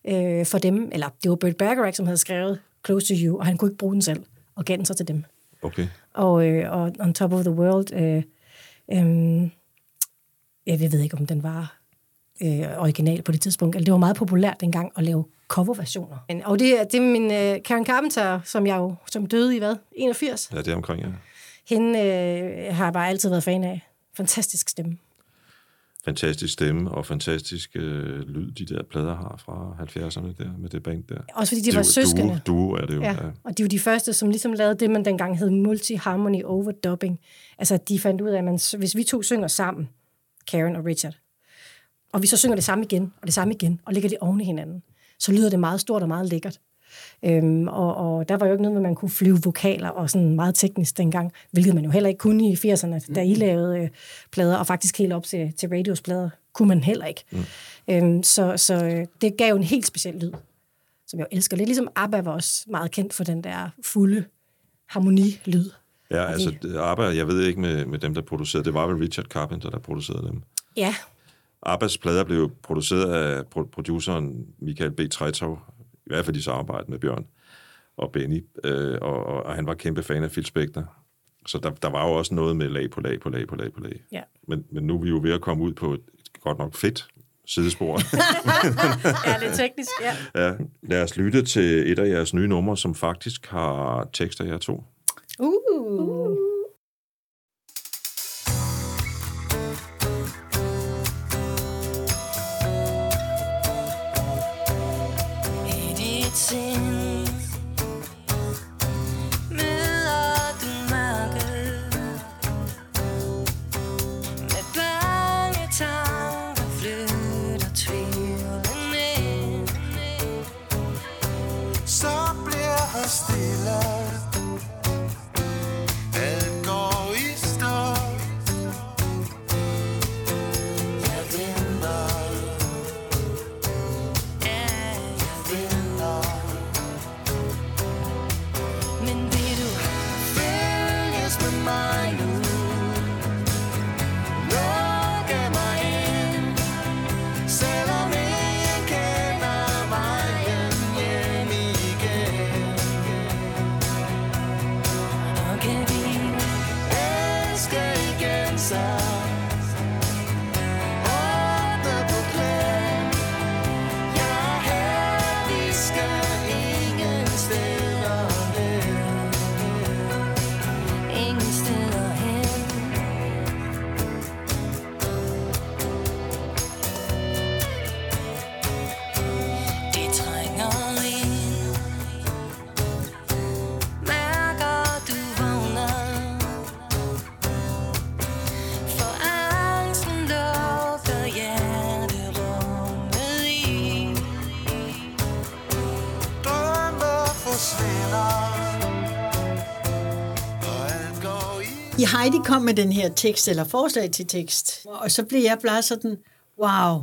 øh, for dem. Eller det var Burt Bacharach, som havde skrevet Close to You, og han kunne ikke bruge den selv, og gav den så til dem. Okay. Og, øh, og On Top of the World, øh, øh, jeg ved ikke, om den var øh, original på det tidspunkt. Altså, det var meget populært dengang at lave coverversioner. Men, og det, er- det er min øh, Karen Carpenter, som jeg jo som døde i hvad? 81. Ja, det er omkring, ja. Hende øh, har jeg bare altid været fan af. Fantastisk stemme. Fantastisk stemme og fantastisk øh, lyd, de der plader har fra 70'erne der, med det band der. Også fordi de var søskende. Duo, duo er det jo. Ja, og de var de første, som ligesom lavede det, man dengang hed multi-harmony overdubbing. Altså, at de fandt ud af, at man, hvis vi to synger sammen, Karen og Richard, og vi så synger det samme igen, og det samme igen, og lægger det oven i hinanden, så lyder det meget stort og meget lækkert. Øhm, og, og der var jo ikke noget med, at man kunne flyve vokaler og sådan meget teknisk dengang, hvilket man jo heller ikke kunne i 80'erne, da I lavede øh, plader, og faktisk helt op til, til radios plader, kunne man heller ikke. Mm. Øhm, så så øh, det gav jo en helt speciel lyd som jeg elsker. Lidt ligesom ABBA var også meget kendt for den der fulde harmonilyd. Ja, altså ABBA, jeg ved ikke med, med dem, der producerede, det var vel Richard Carpenter, der producerede dem. Ja, Abbas plader blev produceret af pro- produceren Michael B. Tretov, i hvert fald i samarbejde med Bjørn og Benny, øh, og, og, og han var kæmpe fan af Phil Spector. Så der, der var jo også noget med lag på lag på lag på lag på lag. Ja. Men, men nu er vi jo ved at komme ud på et godt nok fedt sidespor. ja lidt teknisk, ja. ja, lad os lytte til et af jeres nye numre, som faktisk har tekster jer to. Uh. I Heidi kom med den her tekst, eller forslag til tekst, og så blev jeg bare sådan, wow,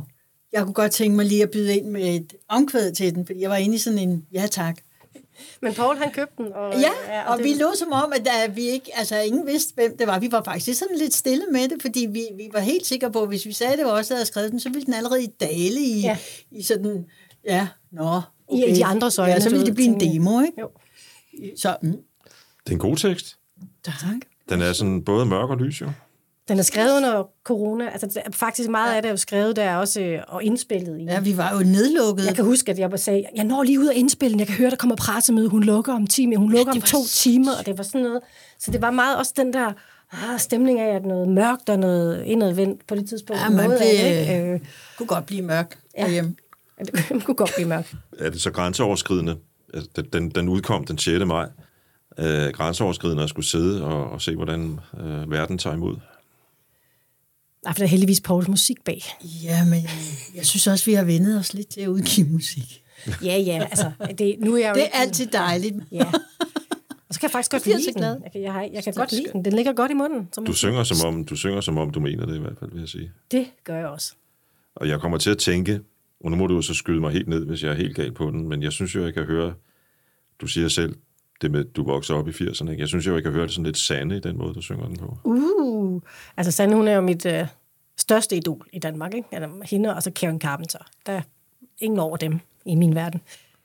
jeg kunne godt tænke mig lige at byde ind med et omkvæd til den, fordi jeg var inde i sådan en ja tak. Men Paul, han købte den. Og, Ja, og vi lå som om, at der, vi ikke, altså ingen vidste, hvem det var. Vi var faktisk sådan lidt stille med det, fordi vi, vi var helt sikre på, at hvis vi sagde, at det var os, der havde skrevet den, så ville den allerede i dale i, Ja. ja. i sådan, ja, nå. I- i de andres øjne, Ja, så ville det blive en demo, ikke? Jo. Så, mm, Det er en god tekst. tak. Den er sådan både mørk og lys, jo. Den er skrevet under corona. Altså, er- faktisk meget af det er jo skrevet der også, øh, og indspillet i. Ja, vi var jo nedlukket. Jeg kan huske, at jeg bare sagde, jeg når lige ud af indspillen, jeg kan høre, der kommer pressemøde, hun lukker om 10 minutter, hun lukker det om to timer, og det var sådan noget. Så det var meget også den der ah, stemning af, at noget mørkt og noget indadvendt på det tidspunkt. Ja, man Noget af blev, det, ikke? øh, kunne godt blive mørk Ja. ja. derhjemme. at det kunne godt blive mørkt. er det så grænseoverskridende? Altså, den- Den, den udkom den 6. maj. Øh, grænseoverskridende at skulle sidde og, og se, hvordan øh, verden tager imod. Nej, for der er heldigvis Pauls musik bag. Ja, men jeg, synes også, vi har vendet os lidt til at udgive musik. Ja, ja, altså, det, nu er jeg jo Det er ikke- altid dejligt. Ja. Og så kan jeg faktisk godt lide så den. glad. Jeg kan, jeg, har, jeg kan godt lide den. Den ligger godt i munden. Som Du synger, som om, du synger, som om du mener det i hvert fald, vil jeg sige. Det gør jeg også. Og jeg kommer til at tænke, og nu må du jo så skyde mig helt ned, hvis jeg er helt gal på den, men jeg synes jo, jeg kan høre, du siger selv, det med, du voksede op i 80'erne, ikke? jeg synes jo, jeg kan høre det sådan lidt sande i den måde, du synger den på. Uh, altså Sande, hun er jo mit øh, største idol i Danmark. Ikke? Altså, hende og så Karen Carpenter. Der er ingen over dem i min verden.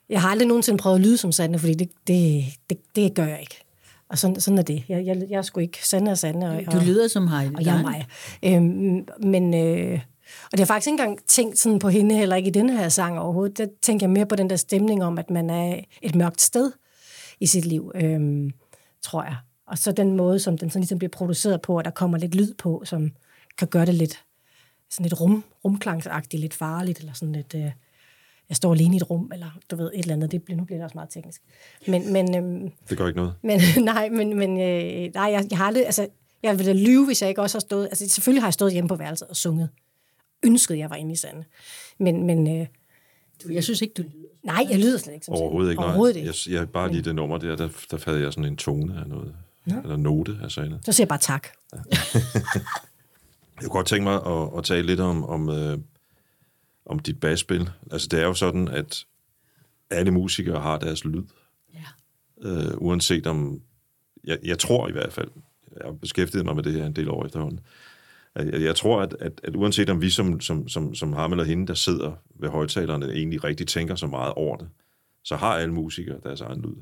Jeg har aldrig nogensinde prøvet at lyde som Sande, fordi det, det, det, det gør jeg ikke. Og sådan, sådan er det. Jeg, jeg, jeg er sgu ikke Sande og Sande. Og, Du lyder som Heidi. og jeg er mig. Øhm, men, øh, Og det har faktisk ikke engang tænkt sådan på hende, heller ikke i den her sang overhovedet. Der tænker jeg mere på den der stemning om, at man er et mørkt sted i sit liv, øhm, tror jeg. Og så den måde, som den sådan ligesom bliver produceret på, og der kommer lidt lyd på, som kan gøre det lidt sådan lidt rum, rumklangsagtigt, lidt farligt, eller sådan lidt, øh, jeg står alene i et rum, eller du ved, et eller andet. Det bliver, nu bliver det også meget teknisk. Men, men, øhm, Det gør ikke noget. men nej, men, men øh, nej, jeg, jeg har aldrig, altså, jeg ville da lyve, hvis jeg ikke også har stået, altså selvfølgelig har jeg stået hjemme på værelset og sunget. Ønskede, jeg var inde i sande. Men, men øh, Du, jeg synes ikke, du lyder. Nej, jeg lyder slet ikke som Overhovedet ikke. nej. Overhovedet ikke. Jeg, jeg, bare lige det nummer der, der, der havde jeg sådan en tone af noget. Ja. Eller note af sandet. Så siger jeg bare tak. Jeg kunne godt tænke mig at, at tale lidt om, om, øh, om dit basspil. Altså, det er jo sådan, at alle musikere har deres lyd. Ja. Øh, uanset om... Jeg, jeg tror i hvert fald, jeg har beskæftiget mig med det her en del år efterhånden, jeg, tror, at, at, at uanset om vi som, som, som, som ham eller hende, der sidder ved højtalerne, egentlig rigtig tænker så meget over det, så har alle musikere deres egen lyd.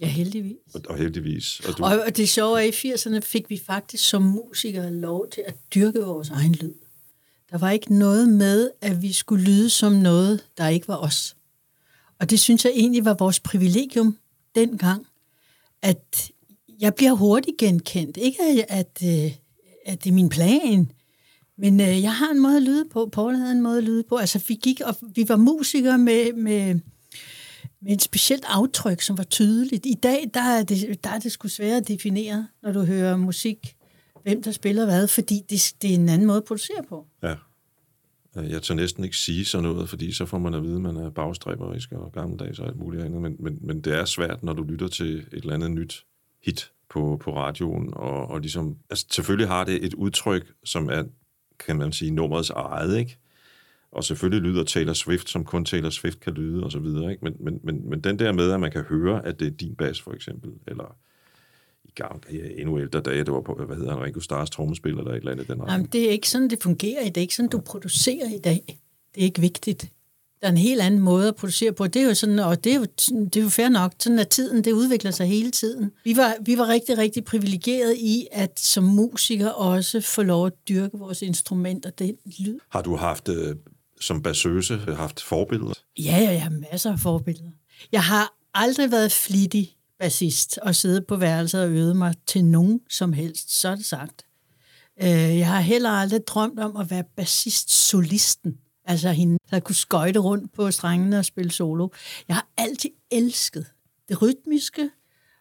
Ja, heldigvis. Og, og heldigvis. Og du, Og, og det sjove er, at i 80'erne fik vi faktisk som musikere lov til at dyrke vores egen lyd. Der var ikke noget med, at vi skulle lyde som noget, der ikke var os. Og det synes jeg egentlig var vores privilegium dengang, at jeg bliver hurtigt genkendt. Ikke at, at, øh, at det er min plan, men øh, jeg har en måde at lyde på. Paul havde en måde at lyde på. Altså, vi gik, og vi var musikere med, med, med et specielt aftryk, som var tydeligt. I dag, der er det, der er det sgu svært at definere, når du hører musik, hvem der spiller hvad, fordi det, det er en anden måde at producere på. Ja. Øh, jeg tør næsten ikke sige sådan noget, fordi så får man at vide, at man er bagstræberisk og gammeldags og alt muligt andet. Men, men, men det er svært, når du lytter til et eller andet nyt hit på, på radioen. Og, og ligesom, altså, selvfølgelig har det et udtryk, som er, kan man sige, nummerets eget, ikke? Og selvfølgelig lyder Taylor Swift, som kun Taylor Swift kan lyde, og så videre, ikke? Men, men, men, men den der med, at man kan høre, at det er din bas, for eksempel, eller i gang, ja, endnu ældre dage, det var på, hvad hedder han, Ringo Stars trommespil, eller et eller andet den retning. Jamen, det er ikke sådan, det fungerer. Det er ikke sådan, du producerer i dag. Det er ikke vigtigt. Der er en helt anden måde at producere på. Det er jo sådan, og det er jo, det er jo fair nok. Sådan at tiden, det udvikler sig hele tiden. Vi var, vi var rigtig, rigtig privilegeret i, at som musikere også få lov at dyrke vores instrumenter, den lyd. Har du haft, øh, som bassøse, haft forbilleder? Ja, ja, jeg har masser af forbilleder. Jeg har aldrig været flittig bassist og siddet på værelset og øvet mig til nogen som helst, så er det sagt. Øh, Jeg har heller aldrig drømt om at være bassist-solisten, altså hende, der kunne skøjte rundt på strengene og spille solo. Jeg har altid elsket det rytmiske,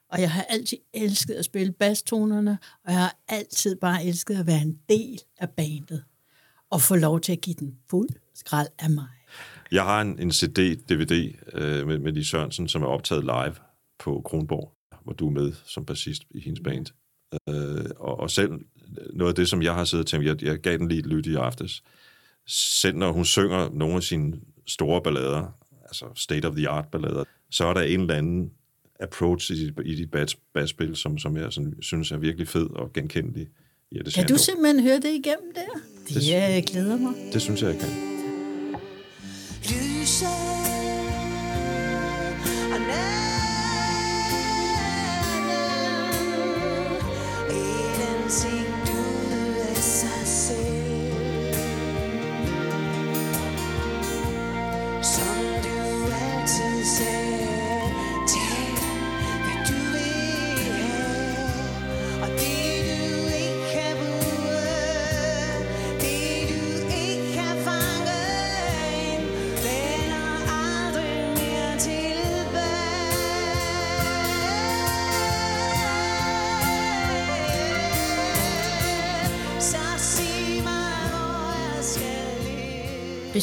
og jeg har altid elsket at spille bastonerne, og jeg har altid bare elsket at være en del af bandet og få lov til at give den fuld skrald af mig. Jeg har en, en CD-DVD øh, med, med Lis Sørensen, som er optaget live på Kronborg, hvor du er med som bassist i hendes band. Øh, og, og selv noget af det, som jeg har siddet og tænkt, jeg, jeg gav den lige et lyt i aftes, selv når hun synger nogle af sine store ballader, altså state-of-the-art-ballader, så er der en eller anden approach i dit, i dit bas, basspil, som, som jeg sådan, synes er virkelig fed og genkendelig. Ja, det Kan du simpelthen høre det igennem der? Det jeg glæder mig. Det synes jeg, jeg kan. Lyset og natten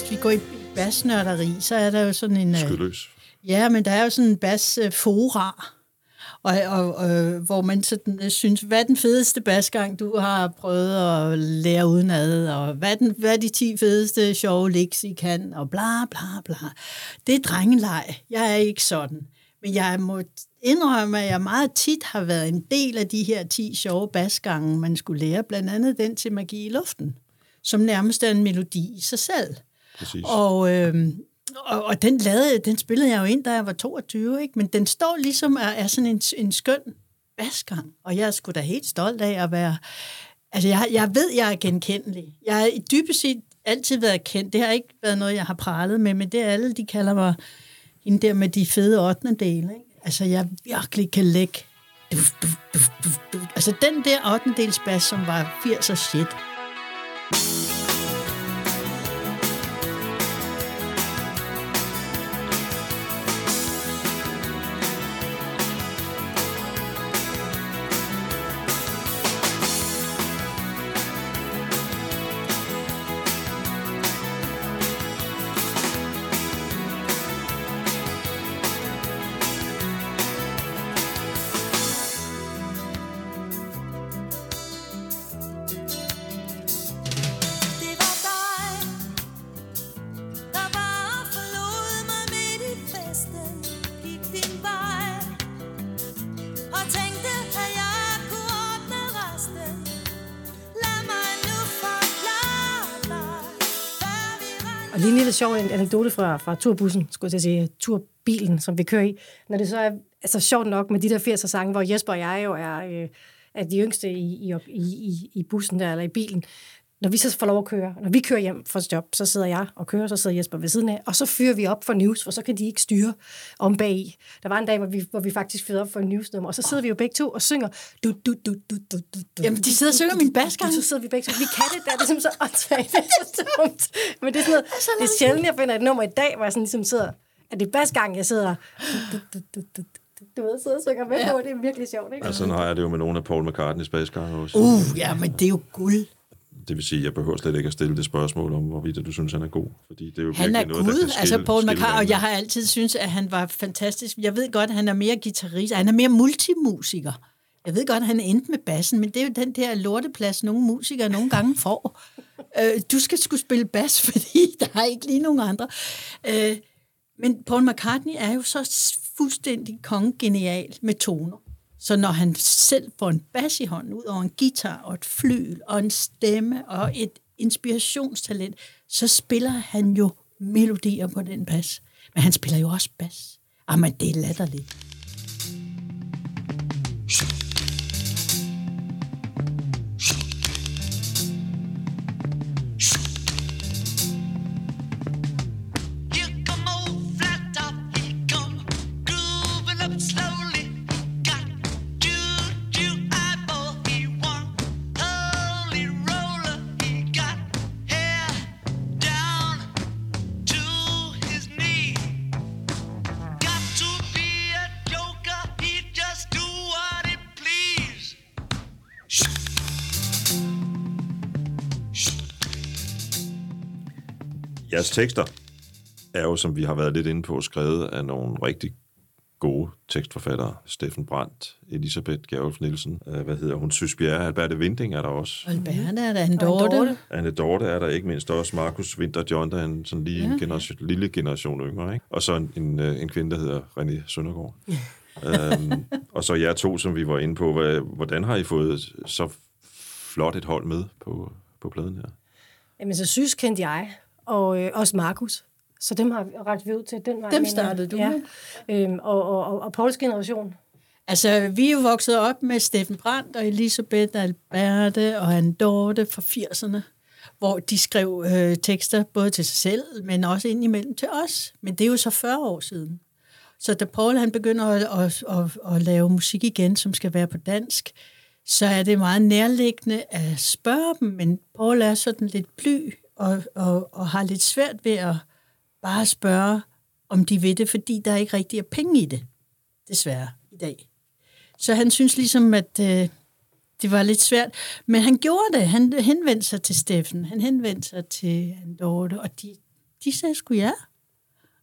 Hvis vi går i basnørderi, så er der jo sådan en... øh, Skydløs. Ja, men der er jo sådan en basfora, og, og, og, hvor man sådan øh, synes, hvad er den fedeste basgang, du har prøvet at lære udenad, og hvad er, den, hvad er de 10 fedeste sjove licks, I kan, og bla bla bla. Det er drengeleg. Jeg er ikke sådan. Men jeg må indrømme, at jeg meget tit har været en del af de her 10 sjove basgange, man skulle lære, blandt andet den til magi i luften, som nærmest er en melodi i sig selv. Præcis. Og, øh, og, og den, lavede, den spillede jeg jo ind, da jeg var 22, ikke? men den står ligesom er, er sådan en, en skøn basgang, og jeg er sgu da helt stolt af at være... Altså, jeg, jeg ved, jeg er genkendelig. Jeg er dybest set altid været kendt. Det har ikke været noget, jeg har pralet med, men det er alle, de kalder mig hende der med de fede 8. dele. Ikke? Altså, jeg virkelig kan lægge... Duf, duf, duf, duf, duf. Altså, den der 8. dels bas, som var 80'er shit. Sjov en anekdote fra, fra turbussen, skulle jeg sige, turbilen, som vi kører i. Når det så er altså, sjovt nok med de der 80'er sange, hvor Jesper og jeg jo er, øh, er de yngste i, i, i, i bussen der, eller i bilen. Når vi så får lov at køre, når vi kører hjem fra job, så sidder jeg og kører, så sidder Jesper ved siden af, og så fyrer vi op for news, for så kan de ikke styre om bag. Der var en dag, hvor vi, hvor vi faktisk fyrede op for newsnummer, og så sidder vi jo begge to og synger. Du, du, du, du, du, du, du, Jamen, de sidder og synger min basgang. Så sidder vi begge to. Vi kan det der, det er simpelthen så åndssvagt. Det er så dumt. Men det er, sådan noget, det er sjældent, jeg finder et nummer i dag, hvor jeg sådan ligesom sidder, at det er basgang, jeg sidder, du, du, du, du, du, du, ved, sidder og synger med på, det er virkelig sjovt, ikke? Altså, sådan har jeg det jo med nogle af Paul McCartney's basgange også. Uh, ja, men det er jo guld. Det vil sige, at jeg behøver slet ikke at stille det spørgsmål om, hvorvidt du synes, han er god. Fordi det er jo Han er noget, gud, kan skille, altså Paul McCartney, og jeg har altid syntes, at han var fantastisk. Jeg ved godt, at han er mere guitarist, han er mere multimusiker. Jeg ved godt, at han endte med bassen, men det er jo den der lorteplads, nogle musikere nogle gange får. øh, du skal skulle spille bas, fordi der er ikke lige nogen andre. Øh, men Paul McCartney er jo så fuldstændig kongenial med toner. Så når han selv får en bas i hånden, ud over en guitar og et flyl og en stemme og et inspirationstalent, så spiller han jo melodier på den bas. Men han spiller jo også bas. Jamen, det er latterligt. Tekster er jo, som vi har været lidt inde på, skrevet af nogle rigtig gode tekstforfattere. Steffen Brandt, Elisabeth Gerolf Nielsen, øh, hvad hedder hun, Sys Bjerre, Alberte Vinding er der også. Albert er der en Dorte. Anne Dorte er der ikke mindst også. Markus Winter John, der er en sådan lige en generation, lille generation yngre. Ikke? Og så en, en, øh, en kvinde, der hedder René Søndergaard. øhm, og så jer to, som vi var inde på. Hvad- Hvordan har I fået så flot et hold med på, på pladen her? Jamen, så synes kendte jeg, og øh, også Markus. Så dem har ret vi ud til den vej. Dem startede du ja. med? Øhm, og, og, og, og Pauls generation. Altså, vi er jo vokset op med Steffen Brandt og Elisabeth Alberte og Anne Dorte fra 80'erne, hvor de skrev øh, tekster både til sig selv, men også indimellem til os. Men det er jo så 40 år siden. Så da Paul han begynder at, at, at, at lave musik igen, som skal være på dansk, så er det meget nærliggende at spørge dem, men Paul er sådan lidt bly og, og, og har lidt svært ved at bare spørge, om de ved det, fordi der ikke rigtig er penge i det, desværre, i dag. Så han synes ligesom, at øh, det var lidt svært. Men han gjorde det. Han henvendte sig til Steffen. Han henvendte sig til Anne Dorte, og de, de sagde sgu ja.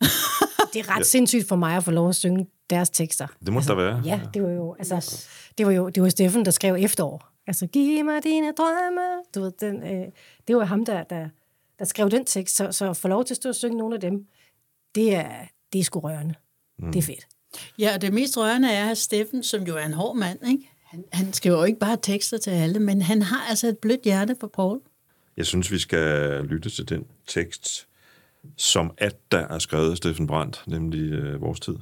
Det er ret ja. sindssygt for mig at få lov at synge deres tekster. Det må altså, der være. Ja, det var jo, altså, det var jo det var Steffen, der skrev efterår. Altså, giv mig dine drømme. Du ved, den, øh, det var ham, der, der, der skrev den tekst. Så, så få lov til at stå og synge nogle af dem, det er, det er sgu rørende. Mm. Det er fedt. Ja, og det mest rørende er, at Steffen, som jo er en hård mand, ikke? Han, han skriver jo ikke bare tekster til alle, men han har altså et blødt hjerte for Paul. Jeg synes, vi skal lytte til den tekst, som at der er skrevet af Steffen Brandt, nemlig øh, Vores Tid.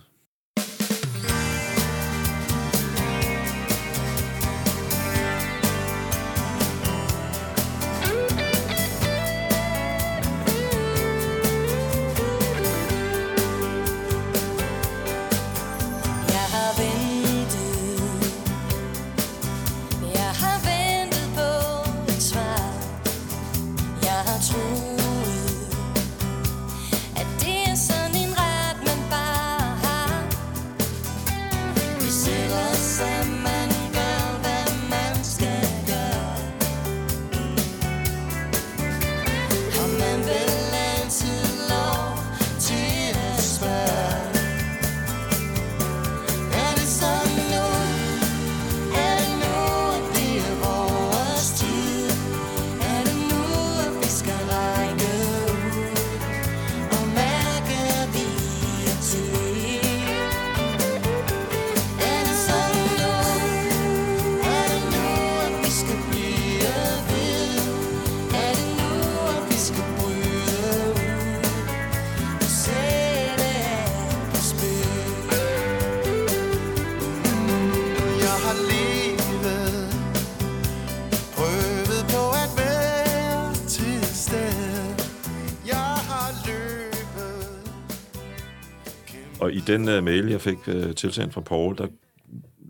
Den uh, mail, jeg fik uh, tilsendt fra Paul, der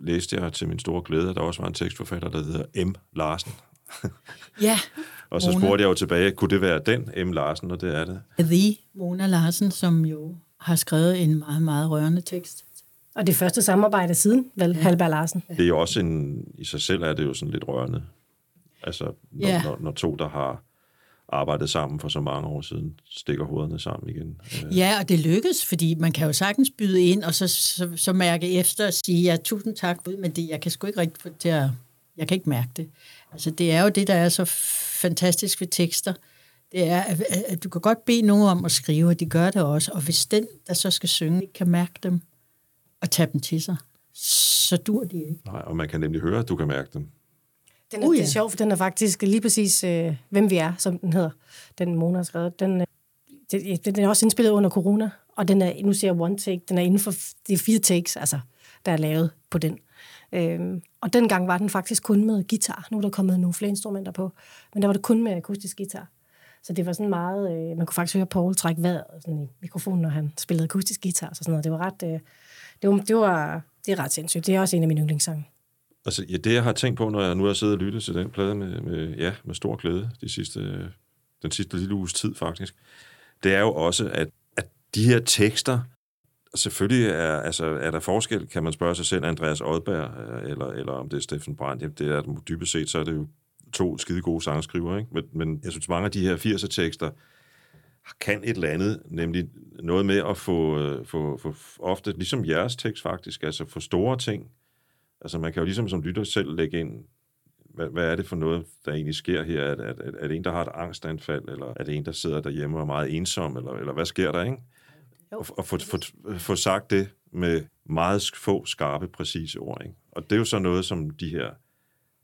læste jeg til min store glæde, at der også var en tekstforfatter, der hedder M. Larsen. Ja, Og så Mona. spurgte jeg jo tilbage, kunne det være den M. Larsen, og det er det. The Mona Larsen, som jo har skrevet en meget, meget rørende tekst. Og det første samarbejde siden, vel, ja. Halberg Larsen. Det er jo også en, i sig selv er det jo sådan lidt rørende. Altså, når, Ja. når, når to, der har arbejdet sammen for så mange år siden, stikker hovederne sammen igen. Øh, Ja, og det lykkes, fordi man kan jo sagtens byde ind, og så, så, så mærke efter og sige, ja, tusind tak, men det, jeg kan sgu ikke rigtig få til at, jeg kan ikke mærke det. Altså, det er jo det, der er så fantastisk ved tekster, det er, at du kan godt bede nogen om at skrive, og de gør det også, og hvis den, der så skal synge, ikke kan mærke dem, og tage dem til sig, så dur de ikke. Nej, og man kan nemlig høre, at du kan mærke dem. Den er, Uh, ja. Det er sjovt, for den er faktisk lige præcis, øh, hvem vi er, som den hedder. Den Mona har skrevet. Den, øh, det, den er også indspillet under corona, og den er, nu siger jeg one take, den er inden for er fire takes, altså, der er lavet på den. Øhm, og dengang var den faktisk kun med guitar. Nu er der kommet nogle flere instrumenter på, men der var det kun med akustisk guitar. Så det var sådan meget, øh, man kunne faktisk høre Paul trække vejret sådan i mikrofonen, når han spillede akustisk guitar og sådan noget. Det var ret, øh, det var, det var, det er ret sindssygt. Det er også en af mine yndlingssange. Altså, ja, det jeg har tænkt på, når jeg nu har siddet og lyttet til den plade med, med, ja, med stor glæde de sidste, den sidste lille uges tid faktisk, det er jo også, at, at de her tekster, selvfølgelig er, altså, er der forskel, kan man spørge sig selv, Andreas Odberg, øh, eller, eller om det er Steffen Brandt, Jamen, det er dybest set, så er det jo to skide gode sangskriver, ikke? Men, men jeg synes, mange af de her 80'er-tekster kan et eller andet, nemlig noget med at få, øh, få, få ofte, ligesom jeres tekst faktisk, altså få store ting, Altså man kan jo ligesom som lytter selv lægge ind, hvad, hvad er det for noget, der egentlig sker her? Er, er, er, er det en, der har et angstanfald, eller er det en, der sidder derhjemme og er meget ensom, eller, eller hvad sker der, ikke? Og, og få, få, få sagt det med meget få, skarpe, præcise ord, ikke? Og det er jo så noget, som de her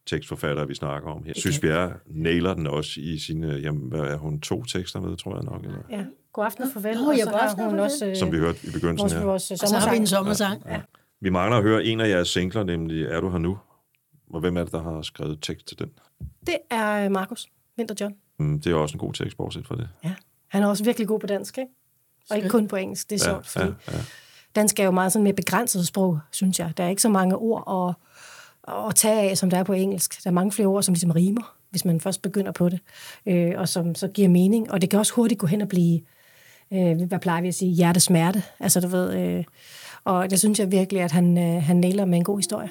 tekstforfattere, vi snakker om her. Synes Bjerre nailer den også i sine, jamen, hvad er hun, to tekster med, tror jeg nok, eller, Ja, god aften og farvel. Nå, og ja, så har hun også øh, som vi hørte i begyndelsen vores, her. vores Og så har vi en sommersang. sommersang. Vi mangler at høre en af jeres singler, nemlig Er du her nu? Og hvem er det, der har skrevet tekst til den? Det er øh, Markus Winter John. Mm, Det er også en god tekst, bortset fra det. Ja. Han er også virkelig god på dansk, ikke? Og ikke kun på engelsk. Det er sjovt, fordi ja, ja. dansk er jo meget sådan med begrænset sprog, synes jeg. Der er ikke så mange ord at, at tage af, som der er på engelsk. Der er mange flere ord, som ligesom rimer, hvis man først begynder på det, øh, og som så giver mening. Og det kan også hurtigt gå hen og blive, øh, hvad plejer vi at sige, hjertesmerte. Altså, du ved, øh, og det synes jeg virkelig, at han, øh, han nailer med en god historie.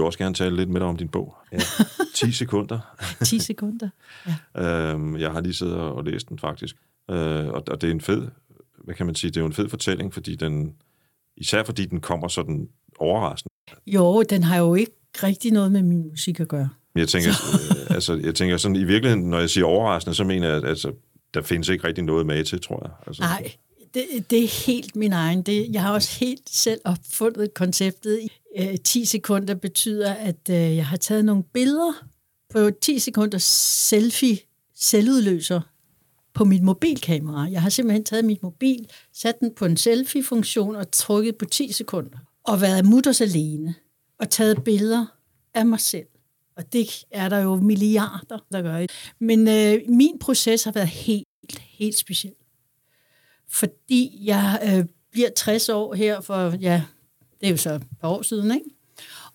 Jo også gerne tale lidt med dig om din bog. Ja. 10 sekunder. 10 sekunder. Øhm, jeg har lige siddet og læst den faktisk. Øh, og, og det er en fed, hvad kan man sige, det er jo en fed fortælling, fordi den, især fordi den kommer sådan overraskende. Jo, den har jo ikke rigtig noget med min musik at gøre. Jeg tænker, øh, altså, jeg tænker sådan, i virkeligheden, når jeg siger overraskende, så mener jeg, at altså, der findes ikke rigtig noget med til, tror jeg. Altså, Nej, det, det er helt min egen. Det, jeg har også helt selv opfundet konceptet. Øh, 10 sekunder betyder, at øh, jeg har taget nogle billeder på 10 sekunder selfie selvudløser på mit mobilkamera. Jeg har simpelthen taget mit mobil, sat den på en selfie-funktion og trykket på 10 sekunder. Og været mutters alene og taget billeder af mig selv. Og det er der jo milliarder, der gør. Men øh, min proces har været helt, helt speciel fordi jeg øh, bliver 60 år her for, ja, det er jo så et par år siden, ikke?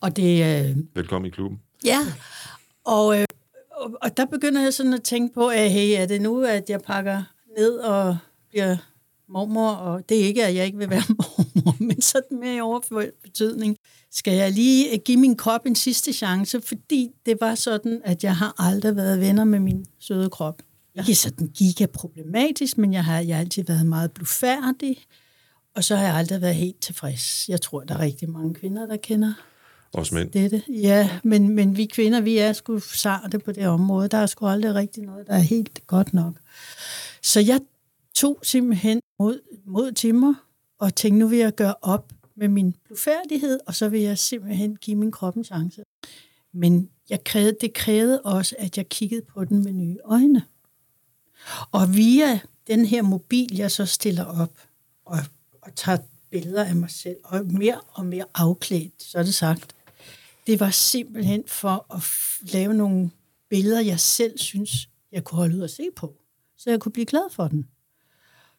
Og det, øh, Velkommen i klubben. ja, og, øh, og, og der begynder jeg sådan at tænke på, at hey, er det nu, at jeg pakker ned og bliver mormor, og det er ikke, at jeg ikke vil være mormor, men sådan mere i overført betydning. Skal jeg lige give min krop en sidste chance, fordi det var sådan, at jeg har aldrig været venner med min søde krop. Ikke sådan giga problematisk, men jeg har, jeg har altid været meget blufærdig, og så har jeg aldrig været helt tilfreds. Jeg tror, der er rigtig mange kvinder, der kender Også mænd. dette. Ja, men, men vi kvinder, vi er sgu sarte på det område. Der er sgu aldrig rigtig noget, der er helt godt nok. Så jeg tog simpelthen mod, mod til mig og tænkte, nu vil jeg gøre op med min blufærdighed, og så vil jeg simpelthen give min krop en chance. Men jeg krævede, det krævede også, at jeg kiggede på den med nye øjne. Og via den her mobil, jeg så stiller op og, og tager billeder af mig selv, og mere og mere afklædt, så er det sagt. Det var simpelthen for at lave nogle billeder, jeg selv synes, jeg kunne holde ud at se på, så jeg kunne blive glad for den.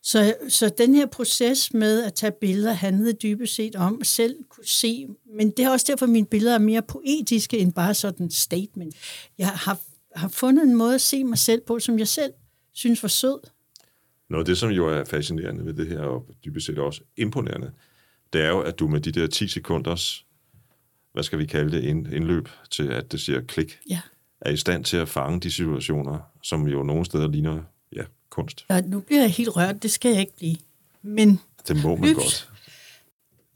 Så, så den her proces med at tage billeder handlede dybest set om at selv kunne se, men det er også derfor, at mine billeder er mere poetiske end bare sådan statement. Jeg har, har fundet en måde at se mig selv på, som jeg selv synes var sød. Noget af det, som jo er fascinerende ved det her, og dybest set også imponerende, det er jo, at du med de der 10 sekunders, hvad skal vi kalde det, ind- indløb til, at det siger klik, Ja. er i stand til at fange de situationer, som jo nogle steder ligner ja, kunst. Og nu bliver jeg helt rørt, det skal jeg ikke blive. Men Det må man Yps. godt.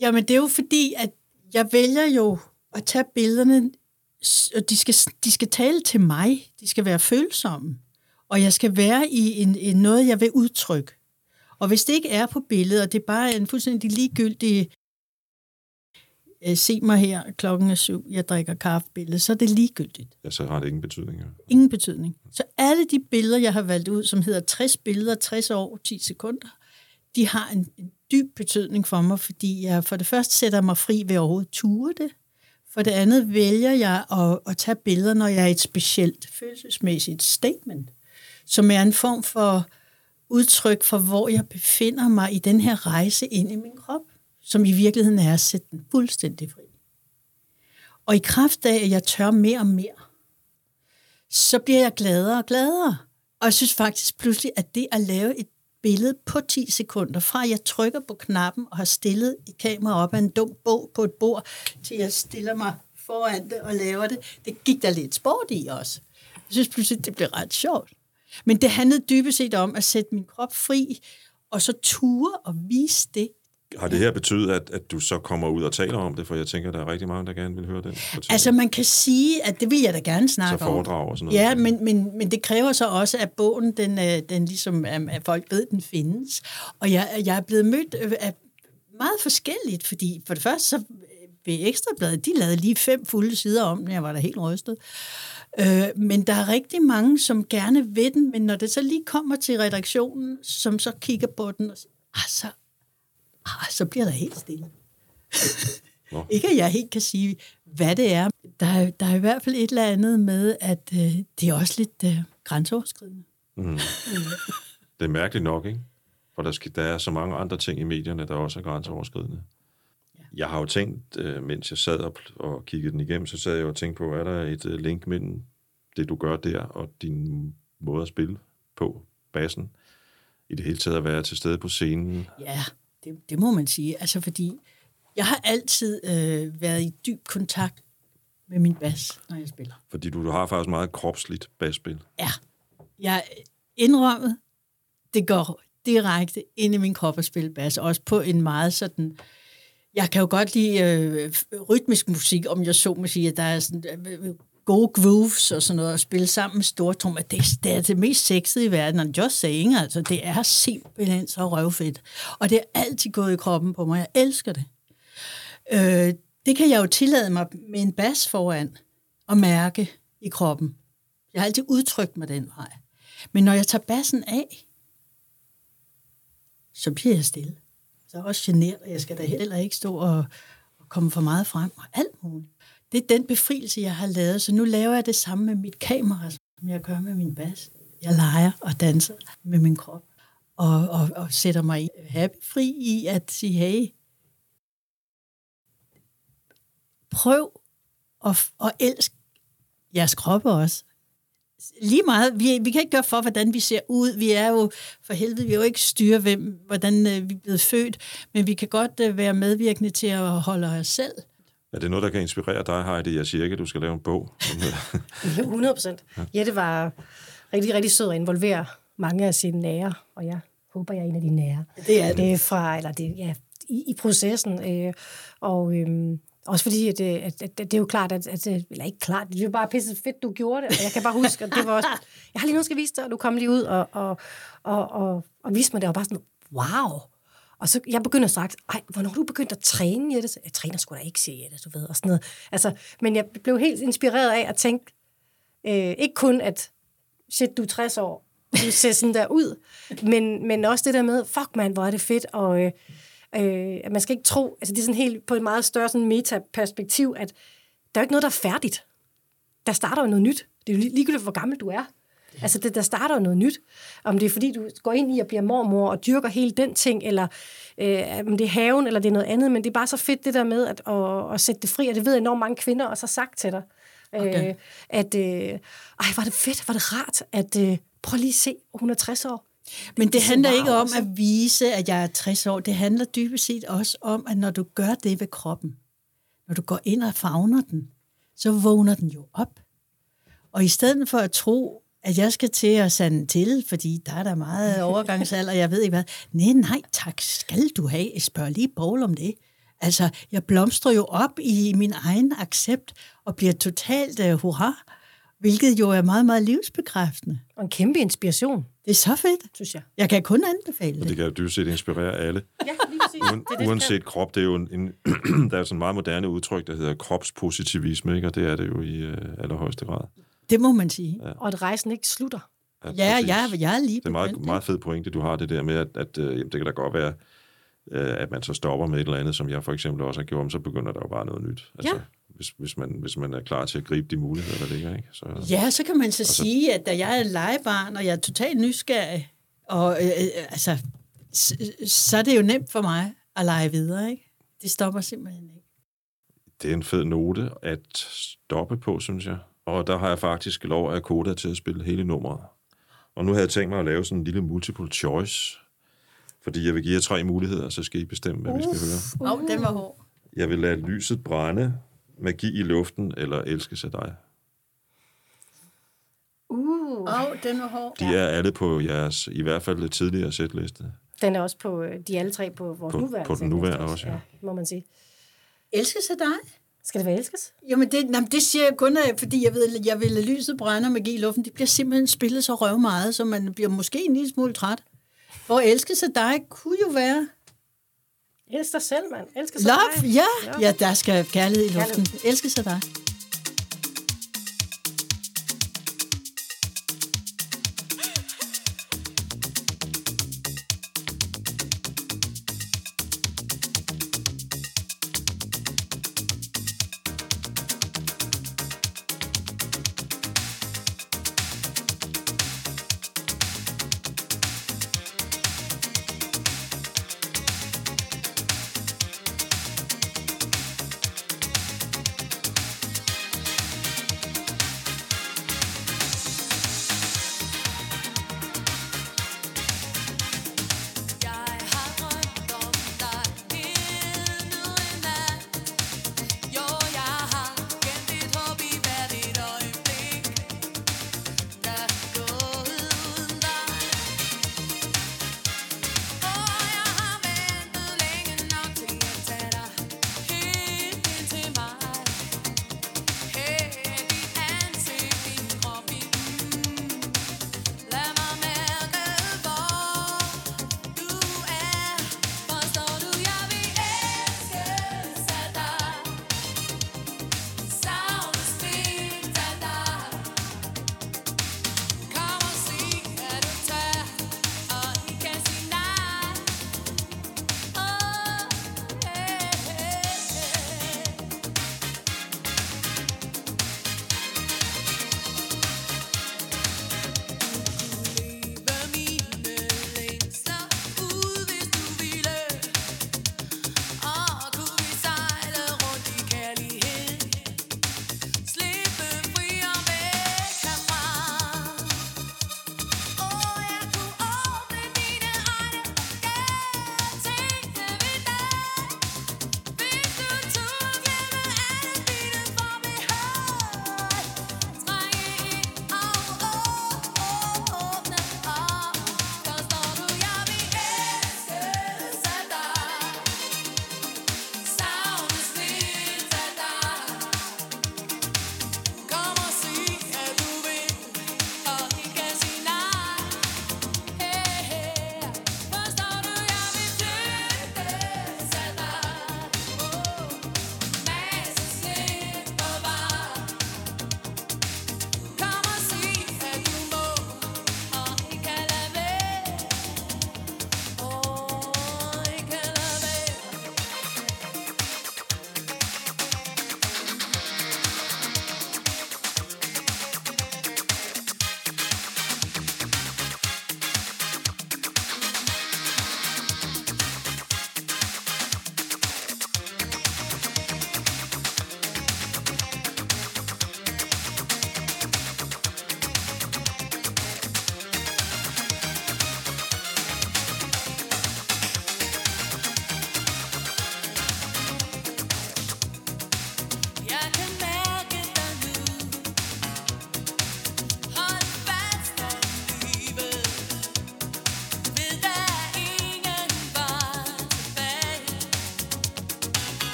Jamen, det er jo fordi, at jeg vælger jo at tage billederne, og de skal, de skal tale til mig. De skal være følsomme. Og jeg skal være i en, en noget, jeg vil udtrykke. Og hvis det ikke er på billedet, og det er bare en fuldstændig ligegyldig, øh, se mig her, klokken er syv, jeg drikker kaffebillede, så er det ligegyldigt. Ja, så har det ingen betydning. Ingen betydning. Så alle de billeder, jeg har valgt ud, som hedder 60 billeder, 60 år, 10 sekunder, de har en, en dyb betydning for mig, fordi jeg for det første sætter mig fri ved overhovedet ture det. For det andet vælger jeg at, at tage billeder, når jeg er et specielt følelsesmæssigt statement, som er en form for udtryk for, hvor jeg befinder mig i den her rejse ind i min krop, som i virkeligheden er at sætte den fuldstændig fri. Og i kraft af, at jeg tør mere og mere, så bliver jeg gladere og gladere. Og jeg synes faktisk pludselig, at det at lave et billede på 10 sekunder, fra jeg trykker på knappen og har stillet et kamera op af en dum bog på et bord, til jeg stiller mig foran det og laver det, det gik der lidt sport i også. Jeg synes pludselig, det blev ret sjovt. Men det handlede dybest set om at sætte min krop fri, og så ture og vise det. Har det her betydet, at, at du så kommer ud og taler om det? For jeg tænker, der er rigtig mange, der gerne vil høre fortælling. Altså man kan sige, at det vil jeg da gerne så snakke om. foredrag og sådan noget. Ja, men, men, men det kræver så også, at bogen, den, øh, den ligesom, at folk ved, den findes. Og jeg, jeg er blevet mødt øh, af meget forskelligt, fordi for det første, så øh, ved Ekstrabladet, de lavede lige fem fulde sider om den, jeg var da helt rystet. Øh, men der er rigtig mange, som gerne vil den, men når det så lige kommer til redaktionen, som så kigger på den og siger, ah, så, ah, så bliver der helt stille. Nå. Ikke at jeg helt kan sige, hvad det er. Der er, der er i hvert fald et eller andet med, at øh, det er også lidt øh, grænseoverskridende. Det er mærkeligt nok, ikke? For der, skal, der er så mange andre ting i medierne, der også er grænseoverskridende. Jeg har jo tænkt, øh, mens jeg sad og, og kiggede den igennem, så sad jeg og tænkte på, er der et øh, link mellem det, du gør der, og din måde at spille på bassen? I det hele taget at være til stede på scenen. Ja, det, det må man sige. Altså fordi Jeg har altid øh, været i dyb kontakt med min bas, når jeg spiller. Fordi du, du har faktisk meget kropsligt basspil. Ja, jeg indrømmet, det går direkte ind i min krop at spille bas, også på en meget sådan... Jeg kan jo godt lide øh, rytmisk musik, om jeg så må sige, at der er sådan øh, øh, øh gode grooves og sådan noget, at spille sammen med stortrummer. Det, er- det er det mest sexede i verden, og just saying, altså, det er simpelthen så røvfedt. Og det er altid gået i kroppen på mig. Jeg elsker det. Øh, det kan jeg jo tillade mig med en bas foran at mærke i kroppen. Jeg har altid udtrykt mig den vej. Men når jeg tager bassen af, så bliver jeg stille. Så er jeg også generet, og jeg skal da heller ikke stå og, og komme for meget frem og alt muligt. Det er den befrielse, jeg har lavet, så nu laver jeg det samme med mit kamera, som jeg gør med min bas. Jeg leger og danser med min krop, og, og, og sætter mig happy fri i at sige, hey, prøv at, at elske jeres kroppe også. Lige meget. Vi, vi kan ikke gøre for, hvordan vi ser ud. Vi er jo, for helvede, vi er jo ikke styre, hvem, hvordan øh, vi er blevet født, men vi kan godt øh, være medvirkende til at holde os selv. Er det noget, der kan inspirere dig, Heidi? Jeg siger ikke, at du skal lave en bog. Men, øh, 100 procent. Jette var rigtig, rigtig sød at involvere mange af sine nære, og jeg håber, jeg er en af de nære. Det er det. Fra, eller det, ja, i, i processen. Øh, og øhm, også fordi, at, øh, at, at, det er jo klart, at, at, øh, eller ikke klart, det er jo bare pisse fedt, du gjorde det. Og jeg kan bare huske, at det var også, jeg har lige noget, skal vise dig, og du kom lige ud og, og, og, og, og viste mig det, og bare sådan, wow. Og så jeg begynder straks, ej, hvornår du begyndt at træne, Jette? Så, Jeg træner sgu da ikke, siger Jette, du ved, og sådan noget. Altså, men jeg blev helt inspireret af at tænke, øh, ikke kun at, shit, du er 60 år, du ser sådan der ud, men, men også det der med, fuck man, hvor er det fedt, og øh, øh, at man skal ikke tro, altså det er sådan helt på et meget større sådan metaperspektiv, at der er jo ikke noget, der er færdigt. Der starter jo noget nyt. Det er jo lig- ligegyldigt, hvor gammel du er. Altså, det, der starter jo noget nyt. Om det er, fordi du går ind i at blive mormor og dyrker hele den ting, eller øh, om det er haven, eller det er noget andet, men det er bare så fedt det der med at, at, at sætte det fri, og det ved enormt mange kvinder også har sagt til dig. Okay. Øh, at, øh, ej, var det fedt, var det rart, at øh, prøv lige at se, hun er 60 år. Men det handler ikke om at vise, at jeg er 60 år. Det handler dybest set også om, at når du gør det ved kroppen, når du går ind og fagner den, så vågner den jo op. Og i stedet for at tro, at jeg skal til at sande til, fordi der er der meget overgangsalder, jeg ved ikke hvad. Nej, nej, tak, skal du have. Jeg spørger lige Paul om det. Altså, jeg blomstrer jo op i min egen accept og bliver totalt uh, hurra, hvilket jo er meget, meget livsbekræftende. Og en kæmpe inspiration, Det er så fedt. synes jeg. Jeg kan kun anbefale og det. det kan jo dybest set inspirere alle. Ja, lige præcis. Uden, uanset krop, det er jo en, en der er jo sådan en meget moderne udtryk, der hedder kropspositivisme, ikke? og det er det jo i øh, allerhøjeste grad. Det må man sige. Ja, Og at rejsen ikke slutter. ja præcis. jeg, jeg er lige Det er meget, meget fed pointe, du har det der med, at, at øh, jamen, det kan da godt være, øh, at man så stopper med et eller andet, som jeg for eksempel også har gjort, men så begynder der jo bare noget nyt. Altså, Ja. Hvis, hvis, man, hvis man er klar til at gribe de muligheder, der ligger. Ikke? Så, Ja, så kan man så sige, at da jeg er legebarn, og jeg er totalt nysgerrig, og øh, øh, altså, så, så er det jo nemt for mig at lege videre, ikke? Det stopper simpelthen ikke. det er en fed note at stoppe på, synes jeg. Og der har jeg faktisk lov af Koda til at spille hele nummeret. Og nu havde jeg tænkt mig at lave sådan en lille multiple choice, fordi jeg vil give jer tre muligheder, så skal I bestemme, hvad vi skal høre. Åh, oh, den var hård. Jeg vil lade lyset brænde, magi i luften eller elskes af dig. Uh. Åh, oh, den var hård. De er alle på jeres, i hvert fald det tidligere sætliste. Den er også på, øh, de er alle tre på vores På- nuværende på den nuværende også, ja. Må man sige. Elskes af dig? Skal det være elskes? Jamen, det, jamen, det siger jeg kun, af, fordi jeg, ved, jeg vil lade lyset brænde og magi i luften. Det bliver simpelthen spillet så røv meget, så man bliver måske en lille smule træt. Hvor elskes af dig kunne jo være Elsk dig selv, mand. Elsk dig love. dig. Ja, ja, der skal kærlighed i luften. Elskes af dig.